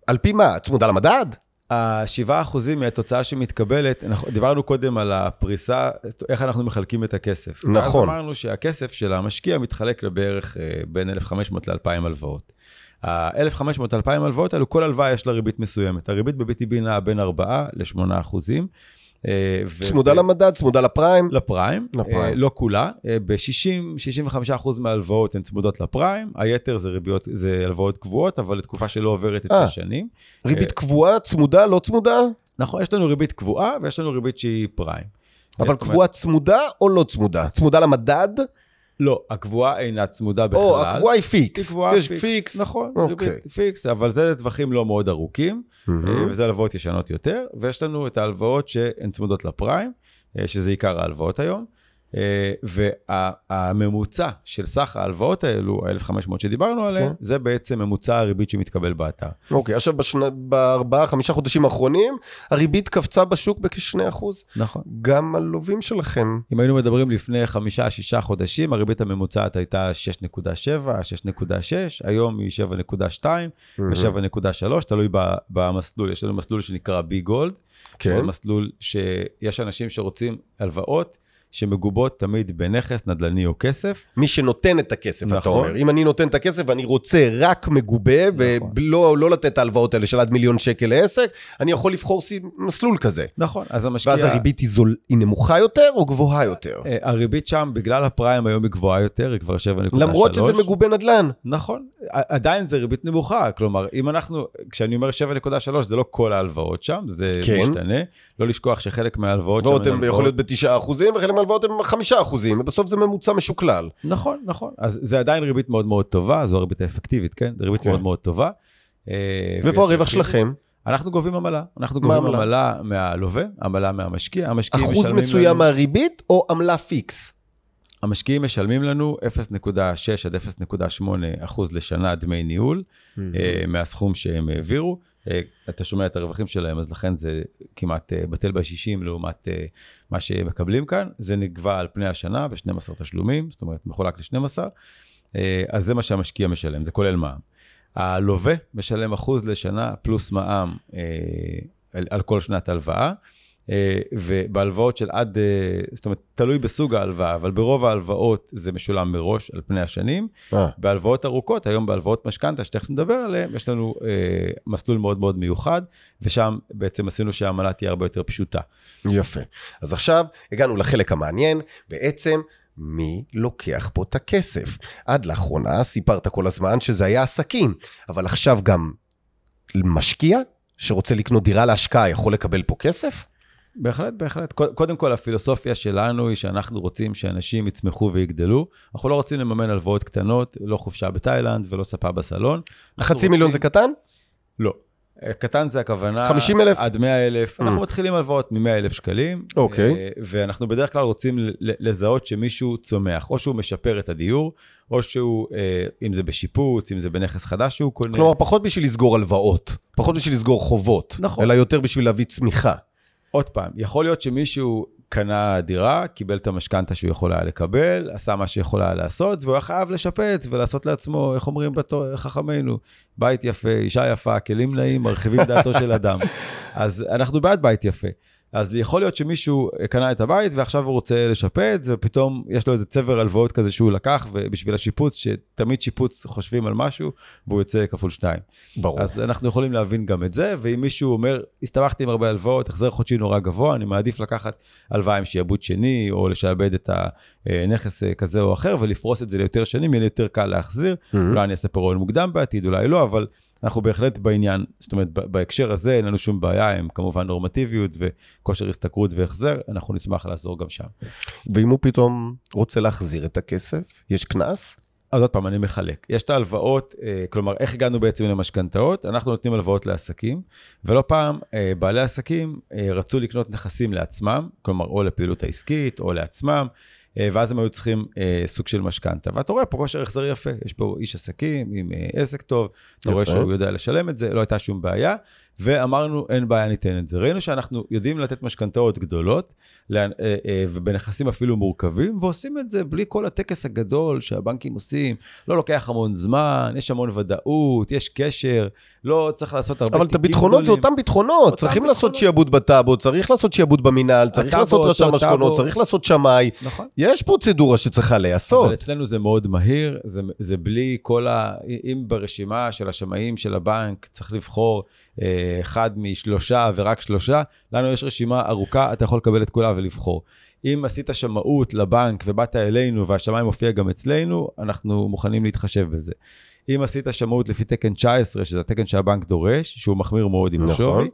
על פי מה? צמודה למדד? ה-7 אחוזים מהתוצאה שמתקבלת, אנחנו דיברנו קודם על הפריסה, איך אנחנו מחלקים את הכסף. נכון. אז אמרנו שהכסף של המשקיע מתחלק לבערך אה, בין 1,500 ל-2,000 הלוואות. ה-1,500-2,000 הלוואות האלו, כל הלוואה יש לה ריבית מסוימת. הריבית ב-BTB נעה בין 4 ל-8 אחוזים. אה, צמודה למדד, צמודה לפריים? לפריים, לפריים. אה, לא כולה, ב-60-65% מההלוואות הן צמודות לפריים, היתר זה ריביות, זה הלוואות קבועות, אבל לתקופה שלא עוברת את אה. השנים. ריבית קבועה, צמודה, לא צמודה? נכון, יש לנו ריבית קבועה ויש לנו ריבית שהיא פריים. אבל קבועה צמודה או לא צמודה? צמודה למדד? לא, הקבועה אינה צמודה בכלל. או הקבועה היא היא fix. קבועה יש fix. fix. נכון, אוקיי. ריבית fix, אבל זה לטווחים לא מאוד ארוכים. אה, וזה הלוואות ישנות יותר, ויש לנו את ההלוואות שהן צמודות לפריים, אה, שזה עיקר ההלוואות היום. אה, והממוצע של סך ההלוואות האלו, ה-1,500 שדיברנו עליהן, כן. זה בעצם ממוצע הריבית שמתקבל באתר. אוקיי, עכשיו בשנה- בארבעה, חמישה חודשים האחרונים, הריבית קפצה בשוק בכ-2 אחוז. נכון. גם הלווים שלכם. אם היינו מדברים לפני חמישה-שישה חודשים, הריבית הממוצעת הייתה 6.7, 6.6, היום היא 7.2 ו-7.3, תלוי במסלול. יש לנו מסלול שנקרא בי גולד, כן. שזה מסלול שיש אנשים שרוצים הלוואות שמגובות תמיד בנכס, נדל"ני או כסף. מי שנותן את הכסף, אתה נכון. אומר. אם אני נותן את הכסף ואני רוצה רק מגובה, נכון. ולא לא לתת את ההלוואות האלה של עד מיליון שקל לעסק, אני יכול לבחור מסלול כזה. נכון, אז המשקיע... ואז הריבית היא, זול, היא נמוכה יותר או גבוהה יותר? אה, הריבית שם, בגלל הפריים היום היא גבוהה יותר, היא כבר 7.3. למרות שזה מגובה נדל"ן. נכון, עדיין זה ריבית נמוכה, כלומר, אם אנחנו, כשאני אומר 7.3, זה לא כל ההלוואות שם, זה כן. משתנה. לא לשכוח שחלק מההלוואות הלוואות הן הן יכול להיות בתשעה אחוזים, וחלק מההלוואות הן בחמישה אחוזים, ובסוף זה ממוצע משוקלל. נכון, נכון. אז זה עדיין ריבית מאוד מאוד טובה, זו הריבית האפקטיבית, כן? זו ריבית כן. מאוד מאוד טובה. אה, ואיפה הרווח. שלכם? אנחנו גובים עמלה. אנחנו גובים עמלה? עמלה מהלווה, עמלה מהמשקיע. המשקיעים אחוז מסוים לנו- מהריבית או עמלה פיקס? המשקיעים משלמים לנו 0.6 עד 0.8 אחוז לשנה דמי ניהול אה, מהסכום שהם העבירו. אה, אתה שומע את הרווחים שלהם, אז לכן זה כמעט בטל בשישים לעומת מה שהם מקבלים כאן. זה נגבה על פני השנה ב-12 תשלומים, זאת אומרת מחולק ל-12, אז זה מה שהמשקיע משלם, זה כולל מע"מ. הלווה משלם אחוז לשנה פלוס מע"מ אה, על כל שנת הלוואה. אה, ובהלוואות של עד, אה, זאת אומרת, תלוי בסוג ההלוואה, אבל ברוב ההלוואות זה משולם מראש על פני השנים. אה. בהלוואות ארוכות, היום בהלוואות משכנתה, שתכף נדבר עליהן, יש לנו אה, מסלול מאוד מאוד מיוחד, ושם בעצם עשינו שהעמלה תהיה הרבה יותר פשוטה. יפה. אז עכשיו הגענו לחלק המעניין, בעצם מי לוקח פה את הכסף? עד לאחרונה סיפרת כל הזמן שזה היה עסקים, אבל עכשיו גם משקיע שרוצה לקנות דירה להשקעה יכול לקבל פה כסף? בהחלט, בהחלט. קודם כל, הפילוסופיה שלנו היא שאנחנו רוצים שאנשים יצמחו ויגדלו. אנחנו לא רוצים לממן הלוואות קטנות, לא חופשה בתאילנד ולא ספה בסלון. חצי רוצים... מיליון זה קטן? לא. קטן זה הכוונה... 50 אלף? עד 100 אלף. Mm. אנחנו מתחילים הלוואות מ-100 אלף שקלים. אוקיי. אה, ואנחנו בדרך כלל רוצים לזהות שמישהו צומח, או שהוא משפר את הדיור, או שהוא, אה, אם זה בשיפוץ, אם זה בנכס חדש שהוא קונה. כלומר, פחות בשביל לסגור הלוואות, פחות בשביל לסגור חובות, נכון. אלא יותר בשביל להביא צמיחה. עוד פעם, יכול להיות שמישהו קנה דירה, קיבל את המשכנתה שהוא יכול היה לקבל, עשה מה שיכול היה לעשות, והוא היה חייב לשפץ ולעשות לעצמו, איך אומרים בתור, חכמינו, בית יפה, אישה יפה, כלים נעים, מרחיבים דעתו של אדם. *laughs* אז אנחנו בעד בית יפה. אז יכול להיות שמישהו קנה את הבית ועכשיו הוא רוצה לשפץ, ופתאום יש לו איזה צבר הלוואות כזה שהוא לקח, ובשביל השיפוץ, שתמיד שיפוץ חושבים על משהו, והוא יוצא כפול שתיים. ברור. אז אנחנו יכולים להבין גם את זה, ואם מישהו אומר, הסתבכתי עם הרבה הלוואות, החזר חודשי נורא גבוה, אני מעדיף לקחת הלוואה עם שיעבוד שני, או לשעבד את הנכס כזה או אחר, ולפרוס את זה ליותר שנים, יהיה לי יותר קל להחזיר. Mhm. אולי אני אעשה פירעון מוקדם בעתיד, אולי לא, אבל אנחנו בהחלט בעניין, זאת אומרת, בהקשר הזה אין לנו שום בעיה עם כמובן נורמטיביות וכושר השתכרות והחזר, אנחנו נשמח לעזור גם שם. ואם הוא פתאום רוצה להחזיר את הכסף, יש קנס? אז עוד פעם, אני מחלק. יש את ההלוואות, אה, כלומר, איך הגענו בעצם למשכנתאות? אנחנו נותנים הלוואות לעסקים, ולא פעם אה, בעלי עסקים אה, רצו לקנות נכסים לעצמם, כלומר, או לפעילות העסקית, או לעצמם, ואז הם היו צריכים אה, סוג של משכנתה. ואתה רואה פה כושר החזר יפה, יש פה איש עסקים עם אה, עסק טוב, אתה רואה. שהוא יודע לשלם את זה, לא הייתה שום בעיה, ואמרנו, אין בעיה, ניתן את זה. ראינו שאנחנו יודעים לתת משכנתאות גדולות, אה, אה, ובנכסים אפילו מורכבים, ועושים את זה בלי כל הטקס הגדול שהבנקים עושים. לא לוקח המון זמן, יש המון ודאות, יש קשר, לא צריך לעשות הרבה אבל את תיקים הביטחונות זה גדולים. אותם ביטחונות, צריכים לעשות. שיעבוד בטאבו, צריך לעשות שיעבוד במינהל, צריך לעשות רשם משכונות. צריך לעשות שמאי. נכון. יש פרוצדורה שצריכה להיעשות. אבל אצלנו זה מאוד מהיר, זה, זה בלי כל ה... אם ברשימה של השמאים של הבנק צריך לבחור אחד משלושה ורק שלושה, לנו יש רשימה ארוכה, אתה יכול לקבל את כולה ולבחור. אם עשית שמאות לבנק ובאת אלינו והשמאי מופיע גם אצלנו, אנחנו מוכנים להתחשב בזה. אם עשית שמאות לפי תקן 19, שזה התקן שהבנק דורש, שהוא מחמיר מאוד עם נכון. השווי, אה,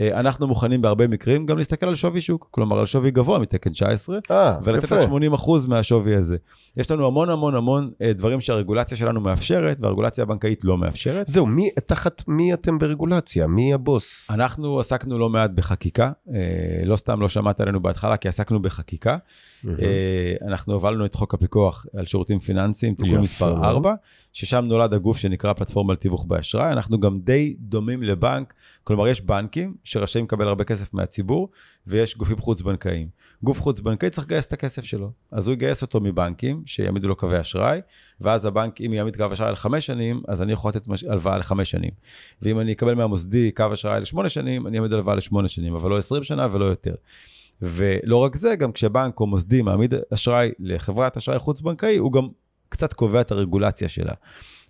אנחנו מוכנים בהרבה מקרים גם להסתכל על שווי שוק, כלומר על שווי גבוה מתקן 19, אה, ולתת. עד 80% מהשווי הזה. יש לנו המון המון המון אה, דברים שהרגולציה שלנו מאפשרת, והרגולציה הבנקאית לא מאפשרת. זהו, מי, תחת מי אתם ברגולציה? מי הבוס? אנחנו עסקנו לא מעט בחקיקה, אה, לא סתם לא שמעת עלינו בהתחלה, כי עסקנו בחקיקה. אה, אנחנו הובלנו את חוק הפיקוח על שירותים פיננסיים, תיקון מספר מאוד. 4, ששם נולד הגוף שנקרא פלטפורמה לתיווך באשראי. אנחנו גם די דומים לבנק, כלומר יש בנקים שרשאים לקבל הרבה כסף מהציבור, ויש גופים חוץ-בנקאיים. גוף חוץ-בנקאי צריך לגייס את הכסף שלו, אז הוא יגייס אותו מבנקים, שיעמידו לו קווי אשראי, ואז הבנק, אם יעמיד קו אשראי לחמש שנים, אז אני יכול לתת הלוואה לחמש שנים. ואם אני אקבל מהמוסדי קו אשראי לשמונה שנים, אני אעמיד הלוואה לשמונה שנים, אבל לא 20 שנה ולא יותר. ולא רק זה, גם כשבנק או מוסדי מעמיד אשראי לחברת אשראי חוץ-בנקאי, הוא גם קצת קובע את הרגולציה שלה.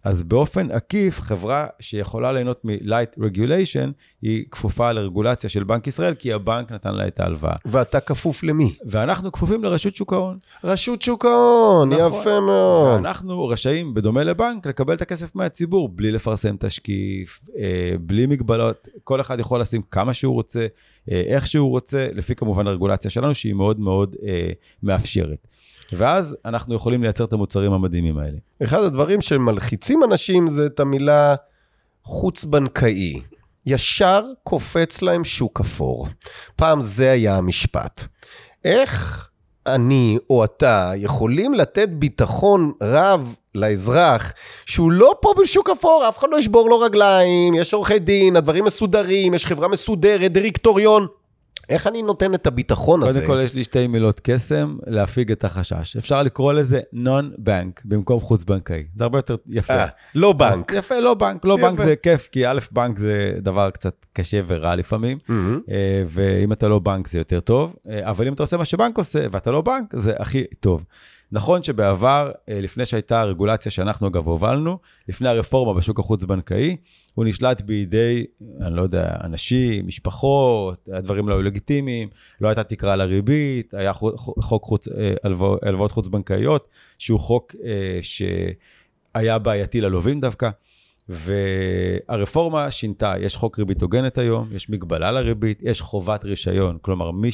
אז באופן עקיף, חברה שיכולה ליהנות מ-light regulation, היא כפופה לרגולציה של בנק ישראל, כי הבנק נתן לה את ההלוואה. ואתה כפוף למי? ואנחנו כפופים לרשות שוק ההון. רשות שוק ההון, נכון. יפה מאוד. ואנחנו רשאים, בדומה לבנק, לקבל את הכסף מהציבור, בלי לפרסם תשקיף, אה, בלי מגבלות. כל אחד יכול לשים כמה שהוא רוצה, אה, איך שהוא רוצה, לפי כמובן הרגולציה שלנו, שהיא מאוד מאוד אה, מאפשרת. ואז אנחנו יכולים לייצר את המוצרים המדהימים האלה. אחד הדברים שמלחיצים אנשים זה את המילה חוץ-בנקאי. ישר קופץ להם שוק אפור. פעם זה היה המשפט. איך אני או אתה יכולים לתת ביטחון רב לאזרח שהוא לא פה בשוק אפור, אף אחד לא ישבור לו רגליים, יש עורכי דין, הדברים מסודרים, יש חברה מסודרת, דירקטוריון. איך אני נותן את הביטחון הזה? קודם כל, יש לי שתי מילות קסם להפיג את החשש. אפשר לקרוא לזה נון-בנק במקום חוץ-בנקאי. זה הרבה יותר יפה. אה, לא בנק. יפה, לא בנק. לא יפה. בנק זה כיף, כי א', בנק זה דבר קצת קשה ורע לפעמים, מהמם. אה, ואם אתה לא בנק זה יותר טוב, אה, אבל אם אתה עושה מה שבנק עושה ואתה לא בנק, זה הכי טוב. נכון שבעבר, אה, לפני שהייתה הרגולציה שאנחנו אגב הובלנו, לפני הרפורמה בשוק החוץ-בנקאי, הוא נשלט בידי, אני לא יודע, אנשים, משפחות, הדברים לא היו לגיטימיים, לא הייתה תקרה לריבית, היה חו- חוק חוץ, אה, הלוואות חוץ-בנקאיות, שהוא חוק אה, שהיה בעייתי ללווים דווקא. והרפורמה שינתה, יש חוק ריבית הוגנת היום, יש מגבלה לריבית, יש חובת רישיון, כלומר מי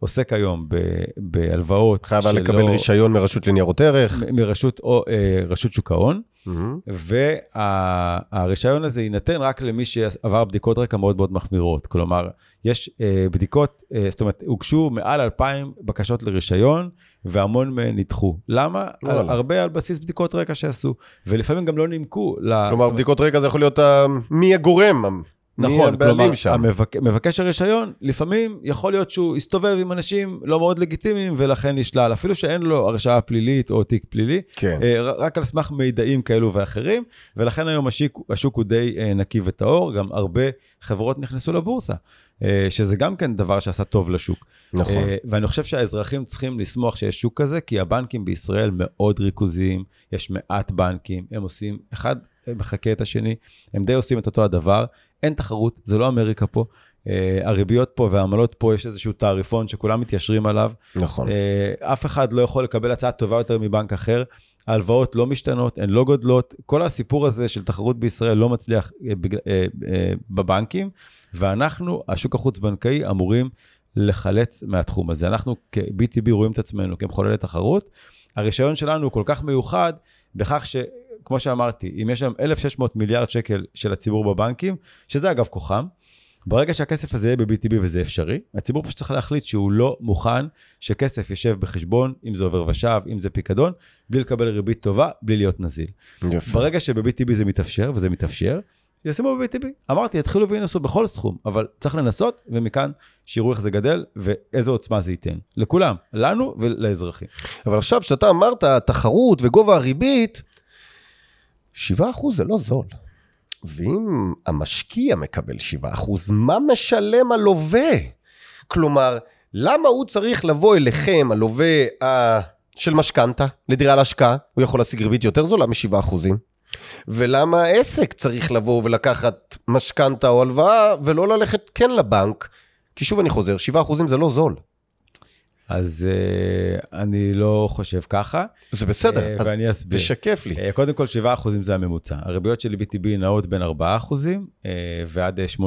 שעוסק היום בהלוואות חייב היה לקבל רישיון מרשות לניירות ערך. מרשות או אה, רשות שוק ההון, מהמם. והרישיון הזה יינתן רק למי שעבר בדיקות רקע מאוד מאוד מחמירות. כלומר, יש אה, בדיקות, אה, זאת אומרת, הוגשו מעל 2,000 בקשות לרישיון, והמון מהן נדחו. למה? על, וואלה. הרבה על בסיס בדיקות רקע שעשו, ולפעמים גם לא נימקו. כלומר, אומרת, בדיקות רקע זה יכול להיות ה- מי הגורם, נכון, כלומר, שם. המבק... מבקש הרישיון, לפעמים יכול להיות שהוא הסתובב עם אנשים לא מאוד לגיטימיים, ולכן נשלל, אפילו שאין לו הרשעה פלילית או תיק פלילי, כן. אה, רק על סמך מידעים כאלו ואחרים, ולכן היום השיק, השוק הוא די אה, נקי וטהור, גם הרבה חברות נכנסו לבורסה, אה, שזה גם כן דבר שעשה טוב לשוק. נכון. ואני חושב שהאזרחים צריכים לשמוח שיש שוק כזה, כי הבנקים בישראל מאוד ריכוזיים, יש מעט בנקים, הם עושים, אחד מחקה את השני, הם די עושים את אותו הדבר, אין תחרות, זה לא אמריקה פה. אה, הריביות פה והעמלות פה, יש איזשהו תעריפון שכולם מתיישרים עליו. נכון. אה, אף אחד לא יכול לקבל הצעה טובה יותר מבנק אחר. ההלוואות לא משתנות, הן לא גודלות. כל הסיפור הזה של תחרות בישראל לא מצליח בגלל- אה, אה, בבנקים, ואנחנו, השוק החוץ-בנקאי, אמורים לחלץ מהתחום הזה. אנחנו כ-BTB רואים את עצמנו כמחוללי תחרות. הרישיון שלנו הוא כל כך מיוחד בכך ש... כמו שאמרתי, אם יש שם 1,600 מיליארד שקל של הציבור בבנקים, שזה אגב כוחם, ברגע שהכסף הזה יהיה ב-BTB וזה אפשרי, הציבור פשוט צריך להחליט שהוא לא מוכן שכסף יושב בחשבון, אם זה עובר ושב, אם זה פיקדון, בלי לקבל ריבית טובה, בלי להיות נזיל. יפה. ברגע שב-BTB זה מתאפשר, וזה מתאפשר, ישימו ב-BTB. אמרתי, יתחילו וינסו בכל סכום, אבל צריך לנסות, ומכאן שיראו איך זה גדל, ואיזה עוצמה זה ייתן. לכולם, לנו ולאזרחים. אבל עכשיו, כשאתה אמרת תחרות וגובה הריבית, 7% זה לא זול. ואם המשקיע מקבל 7%, מה משלם הלווה? כלומר, למה הוא צריך לבוא אליכם, הלווה ה... של משכנתה, לדירה להשקעה? הוא יכול להשיג ריבית יותר זולה מ-7%. ולמה העסק צריך לבוא ולקחת משכנתה או הלוואה, ולא ללכת כן לבנק? כי שוב אני חוזר, 7% זה לא זול. אז uh, אני לא חושב ככה. זה בסדר, אה, אז ואני אסביר. תשקף לי. אה, קודם כל, 7% זה הממוצע. הריביות של BTB נעות בין 4% אה, ועד אה, 8%.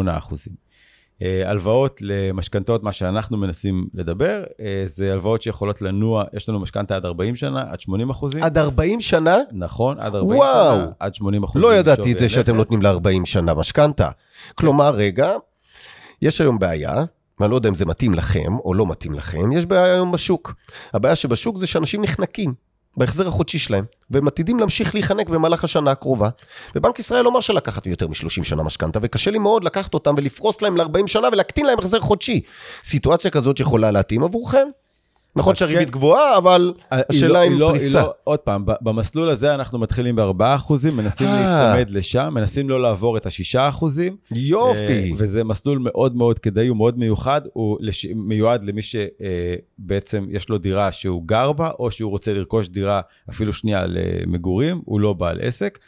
אה, הלוואות למשכנתאות, מה שאנחנו מנסים לדבר, אה, זה הלוואות שיכולות לנוע, יש לנו משכנתה עד 40 שנה, עד 80 אחוזים. עד 40 שנה? נכון, עד 40 וואו. שנה, עד 80 אחוזים. לא ידעתי את זה שאתם. נותנים ל-40 שנה משכנתה. כלומר, רגע, יש היום בעיה, ואני לא יודע אם זה מתאים לכם או לא מתאים לכם, יש בעיה היום בשוק. הבעיה שבשוק זה שאנשים נחנקים בהחזר החודשי שלהם, והם עתידים להמשיך להיחנק במהלך השנה הקרובה. ובנק ישראל לא מרשה לקחת יותר מ-30 שנה משכנתה, וקשה לי מאוד לקחת אותם ולפרוס להם ל-40 שנה ולהקטין להם החזר חודשי. סיטואציה כזאת יכולה להתאים עבורכם. נכון שהריבית כן. גבוהה, אבל אה, היא השאלה לא- היא לא- פריסה. היא לא- עוד פעם, במסלול הזה אנחנו מתחילים ב-4 אחוזים, מנסים אה. להיצמד לשם, מנסים לא לעבור את ה-6 אחוזים. יופי. אה, וזה מסלול מאוד מאוד כדאי, הוא מאוד מיוחד, הוא לש... מיועד למי שבעצם יש לו דירה שהוא גר בה, או שהוא רוצה לרכוש דירה אפילו שנייה למגורים, הוא לא בעל עסק,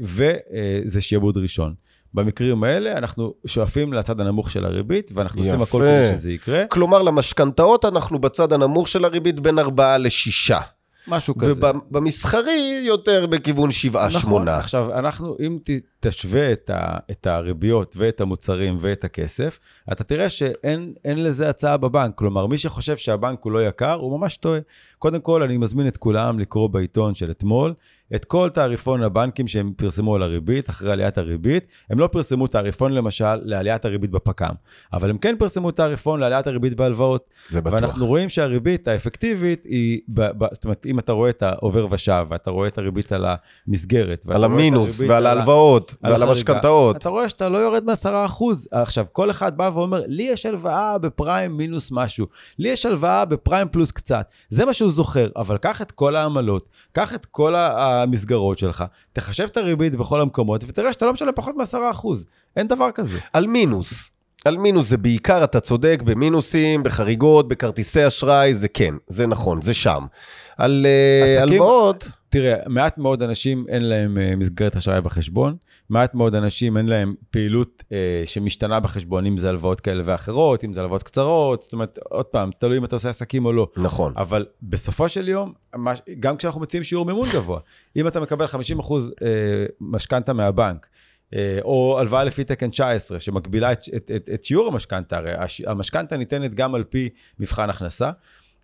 וזה שיעבוד ראשון. במקרים האלה אנחנו שואפים לצד הנמוך של הריבית, ואנחנו עושים הכל יפה. כדי שזה יקרה, כלומר, למשכנתאות אנחנו בצד הנמוך של הריבית בין 4 ל-6. משהו כזה. ובמסחרי יותר בכיוון 7-8. נכון, עכשיו אנחנו, אם ת, תשווה את, ה, את הריביות ואת המוצרים ואת הכסף, אתה תראה שאין אין לזה הצעה בבנק. כלומר, מי שחושב שהבנק הוא לא יקר, הוא ממש טועה. קודם כל, אני מזמין את כולם לקרוא בעיתון של אתמול את כל תעריפון הבנקים שהם פרסמו על הריבית, אחרי עליית הריבית. הם לא פרסמו תעריפון למשל לעליית הריבית בפק"ם, אבל הם כן פרסמו תעריפון לעליית הריבית בהלוואות. זה בטוח. ואנחנו רואים שהריבית האפקטיבית היא, ב, ב, זאת אומרת, אם אתה רואה את העובר ושב, ואתה רואה את הריבית על המסגרת, על המינוס ועל ההלוואות. על ועל. המשכנתאות. אתה רואה שאתה לא יורד מ-10%. עכשיו, כל אחד בא ואומר, לי יש הלוואה בפריים מינוס משהו, לי יש הלוואה בפריים פלוס קצת. זה מה שהוא זוכר, אבל קח את כל העמלות, קח את כל המסגרות שלך, תחשב את הריבית בכל המקומות, ותראה שאתה לא משלם פחות מ-10%. אין דבר כזה. על מינוס. על מינוס זה בעיקר, אתה צודק, במינוסים, בחריגות, בכרטיסי אשראי, זה כן, זה נכון, זה שם. על אה, הלוואות, תראה, מעט מאוד אנשים אין להם אה, מסגרת אשראי בחשבון, מעט מאוד אנשים אין להם פעילות אה, שמשתנה בחשבון, אם זה הלוואות כאלה ואחרות, אם זה הלוואות קצרות, זאת אומרת, עוד פעם, תלוי אם אתה עושה עסקים או לא. נכון. אבל בסופו של יום, גם כשאנחנו מציעים שיעור מימון גבוה, אם אתה מקבל 50% אה, משכנתה מהבנק, או הלוואה לפי תקן 19, שמגבילה את, את, את, את שיעור המשכנתה, הרי המשכנתה ניתנת גם על פי מבחן הכנסה.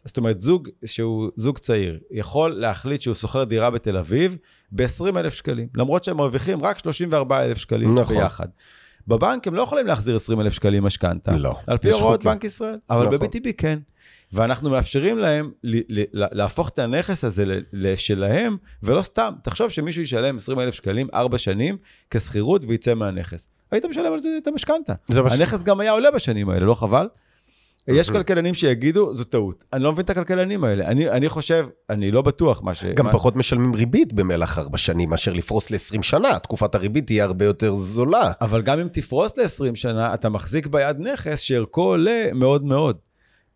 זאת אומרת, זוג שהוא זוג צעיר יכול להחליט שהוא שוכר דירה בתל אביב ב-20,000 שקלים, למרות שהם מרוויחים רק 34,000 שקלים נכון. ביחד. בבנק הם לא יכולים להחזיר 20,000 שקלים משכנתה, לא. על פי הוראות. בנק ישראל, אבל נכון. ב-BTB כן. ואנחנו מאפשרים להם להפוך את הנכס הזה לשלהם, ולא סתם. תחשוב שמישהו ישלם 20,000 שקלים ארבע שנים כשכירות ויצא מהנכס. היית משלם על זה את המשכנתה. זה מה ש- הנכס גם היה עולה בשנים האלה, לא חבל? יש. כלכלנים שיגידו, זו טעות. אני לא מבין את הכלכלנים האלה. אני, אני חושב, אני לא בטוח מה ש... גם מה... פחות משלמים ריבית במהלך ארבע שנים מאשר לפרוס ל-20 שנה, תקופת הריבית תהיה הרבה יותר זולה. אבל גם אם תפרוס ל-20 שנה, אתה מחזיק ביד נכס שערכו עולה מאוד מאוד.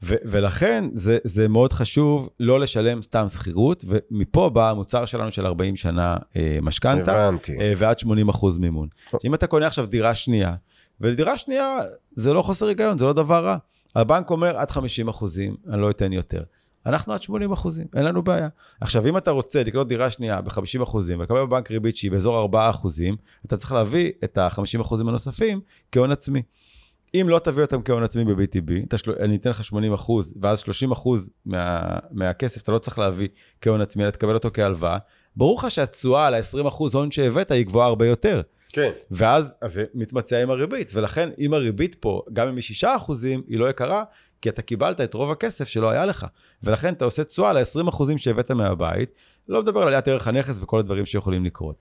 ו- ולכן זה, זה מאוד חשוב לא לשלם סתם שכירות, ומפה בא המוצר שלנו של 40 שנה אה, משכנתה. אה, ועד 80 אחוז מימון. אם אתה קונה עכשיו דירה שנייה, ולדירה שנייה זה לא חוסר היגיון, זה לא דבר רע. הבנק אומר עד 50 אחוזים, אני לא אתן יותר. אנחנו עד 80 אחוזים, אין לנו בעיה. עכשיו, אם אתה רוצה לקנות דירה שנייה ב-50 אחוזים ולקבל בבנק ריבית שהיא באזור 4 אחוזים, אתה צריך להביא את ה-50 אחוזים הנוספים כהון עצמי. אם לא תביא אותם כהון עצמי ב-BTB, תשל... אני אתן לך 80 אחוז, ואז 30 אחוז מה... מהכסף אתה לא צריך להביא כהון עצמי, אלא תקבל אותו כהלוואה. ברור לך שהתשואה על ה-20 אחוז הון שהבאת היא גבוהה הרבה יותר. כן. ואז אז זה מתמצע עם הריבית, ולכן אם הריבית פה, גם אם היא 6 אחוזים, היא לא יקרה, כי אתה קיבלת את רוב הכסף שלא היה לך. ולכן אתה עושה תשואה ל-20 אחוזים שהבאת מהבית, לא מדבר על עליית ערך הנכס וכל הדברים שיכולים לקרות.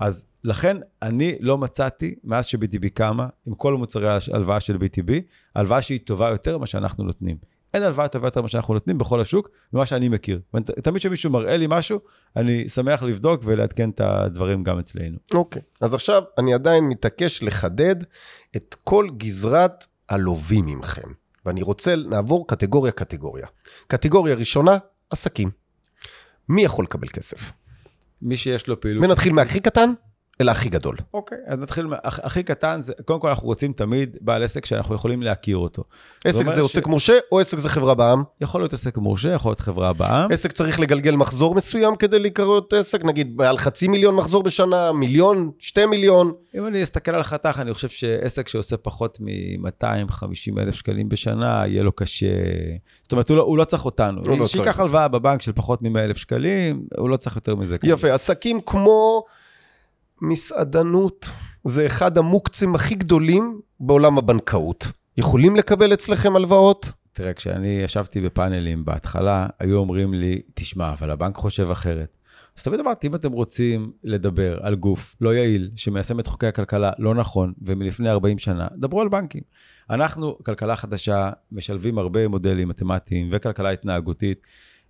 אז לכן אני לא מצאתי, מאז ש-BTB קמה, עם כל מוצרי ההלוואה של BTB, הלוואה שהיא טובה יותר ממה שאנחנו נותנים. אין הלוואה טובה יותר ממה שאנחנו נותנים בכל השוק, ממה שאני מכיר. תמיד כשמישהו מראה לי משהו, אני שמח לבדוק ולעדכן את הדברים גם אצלנו. אוקיי. אז עכשיו אני עדיין מתעקש לחדד את כל גזרת הלווים ממכם. ואני רוצה לעבור קטגוריה-קטגוריה. קטגוריה ראשונה, עסקים. מי יכול לקבל כסף? מי שיש לו פעילות... ונתחיל מהכי קטן אל הכי גדול. אוקיי, אז נתחיל, הכי קטן, זה, קודם כל אנחנו רוצים תמיד בעל עסק שאנחנו יכולים להכיר אותו. עסק זה עוסק מורשה או עסק זה חברה בע"מ? יכול להיות עסק מורשה, יכול להיות חברה בע"מ. עסק צריך לגלגל מחזור מסוים כדי להיקראות עסק, נגיד מעל חצי מיליון מחזור בשנה, מיליון, שתי מיליון. אם אני אסתכל על החתך, אני חושב שעסק שעושה פחות מ-250 אלף שקלים בשנה, יהיה לו קשה. זאת אומרת, הוא לא, הוא לא צריך אותנו. הוא לא צריך שייקח. הלוואה בבנק של פחות מ-100 אלף שקלים, הוא לא צריך יותר מזה. יפה, עסקים כמו מסעדנות, זה אחד המוקצים הכי גדולים בעולם הבנקאות. יכולים לקבל אצלכם הלוואות? תראה, כשאני ישבתי בפאנלים בהתחלה, היו אומרים לי, תשמע, אבל הבנק חושב אחרת. אז תמיד אמרתי, אם אתם רוצים לדבר על גוף לא יעיל, שמיישם את חוקי הכלכלה לא נכון, ומלפני 40 שנה, דברו על בנקים. אנחנו, כלכלה חדשה, משלבים הרבה מודלים מתמטיים וכלכלה התנהגותית.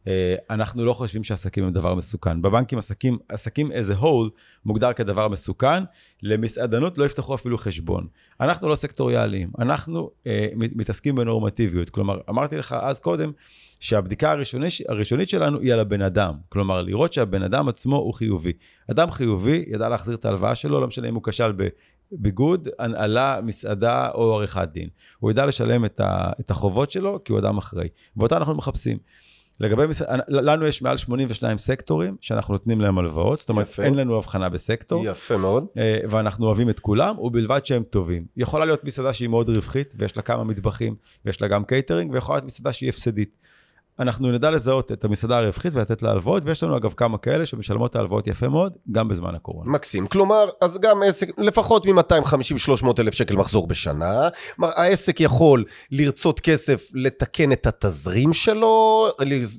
אה, אנחנו לא חושבים שעסקים הם דבר מסוכן. בבנקים עסקים, עסקים as a whole מוגדר כדבר מסוכן, למסעדנות לא יפתחו אפילו חשבון. אנחנו לא סקטוריאליים, אנחנו אה, מת- מתעסקים בנורמטיביות. כלומר, אמרתי לך אז קודם, שהבדיקה הראשונית, הראשונית שלנו היא על הבן אדם. כלומר, לראות שהבן אדם עצמו הוא חיובי. אדם חיובי ידע להחזיר את ההלוואה שלו, לא משנה אם הוא כשל ב... ביגוד, הנעלה, מסעדה או עריכת דין. הוא ידע לשלם את, ה, את החובות שלו כי הוא אדם אחראי. ואותה אנחנו מחפשים. לגבי. לנו יש מעל 82 סקטורים שאנחנו נותנים להם הלוואות, זאת אומרת, יפה. אין לנו הבחנה בסקטור. יפה מאוד. אה, ואנחנו אוהבים את כולם, ובלבד שהם טובים. יכולה להיות מסעדה שהיא מאוד רווחית, ויש לה כמה מטבחים, ויש לה גם קייטרינג, ויכולה להיות מסעדה שהיא הפסדית. אנחנו נדע לזהות את המסעדה הרווחית ולתת לה הלוואות, ויש לנו אגב כמה כאלה שמשלמות את ההלוואות יפה מאוד, גם בזמן הקורונה. מקסים. כלומר, אז גם עסק, לפחות מ-250-300 אלף שקל מחזור בשנה. העסק יכול לרצות כסף לתקן את התזרים שלו,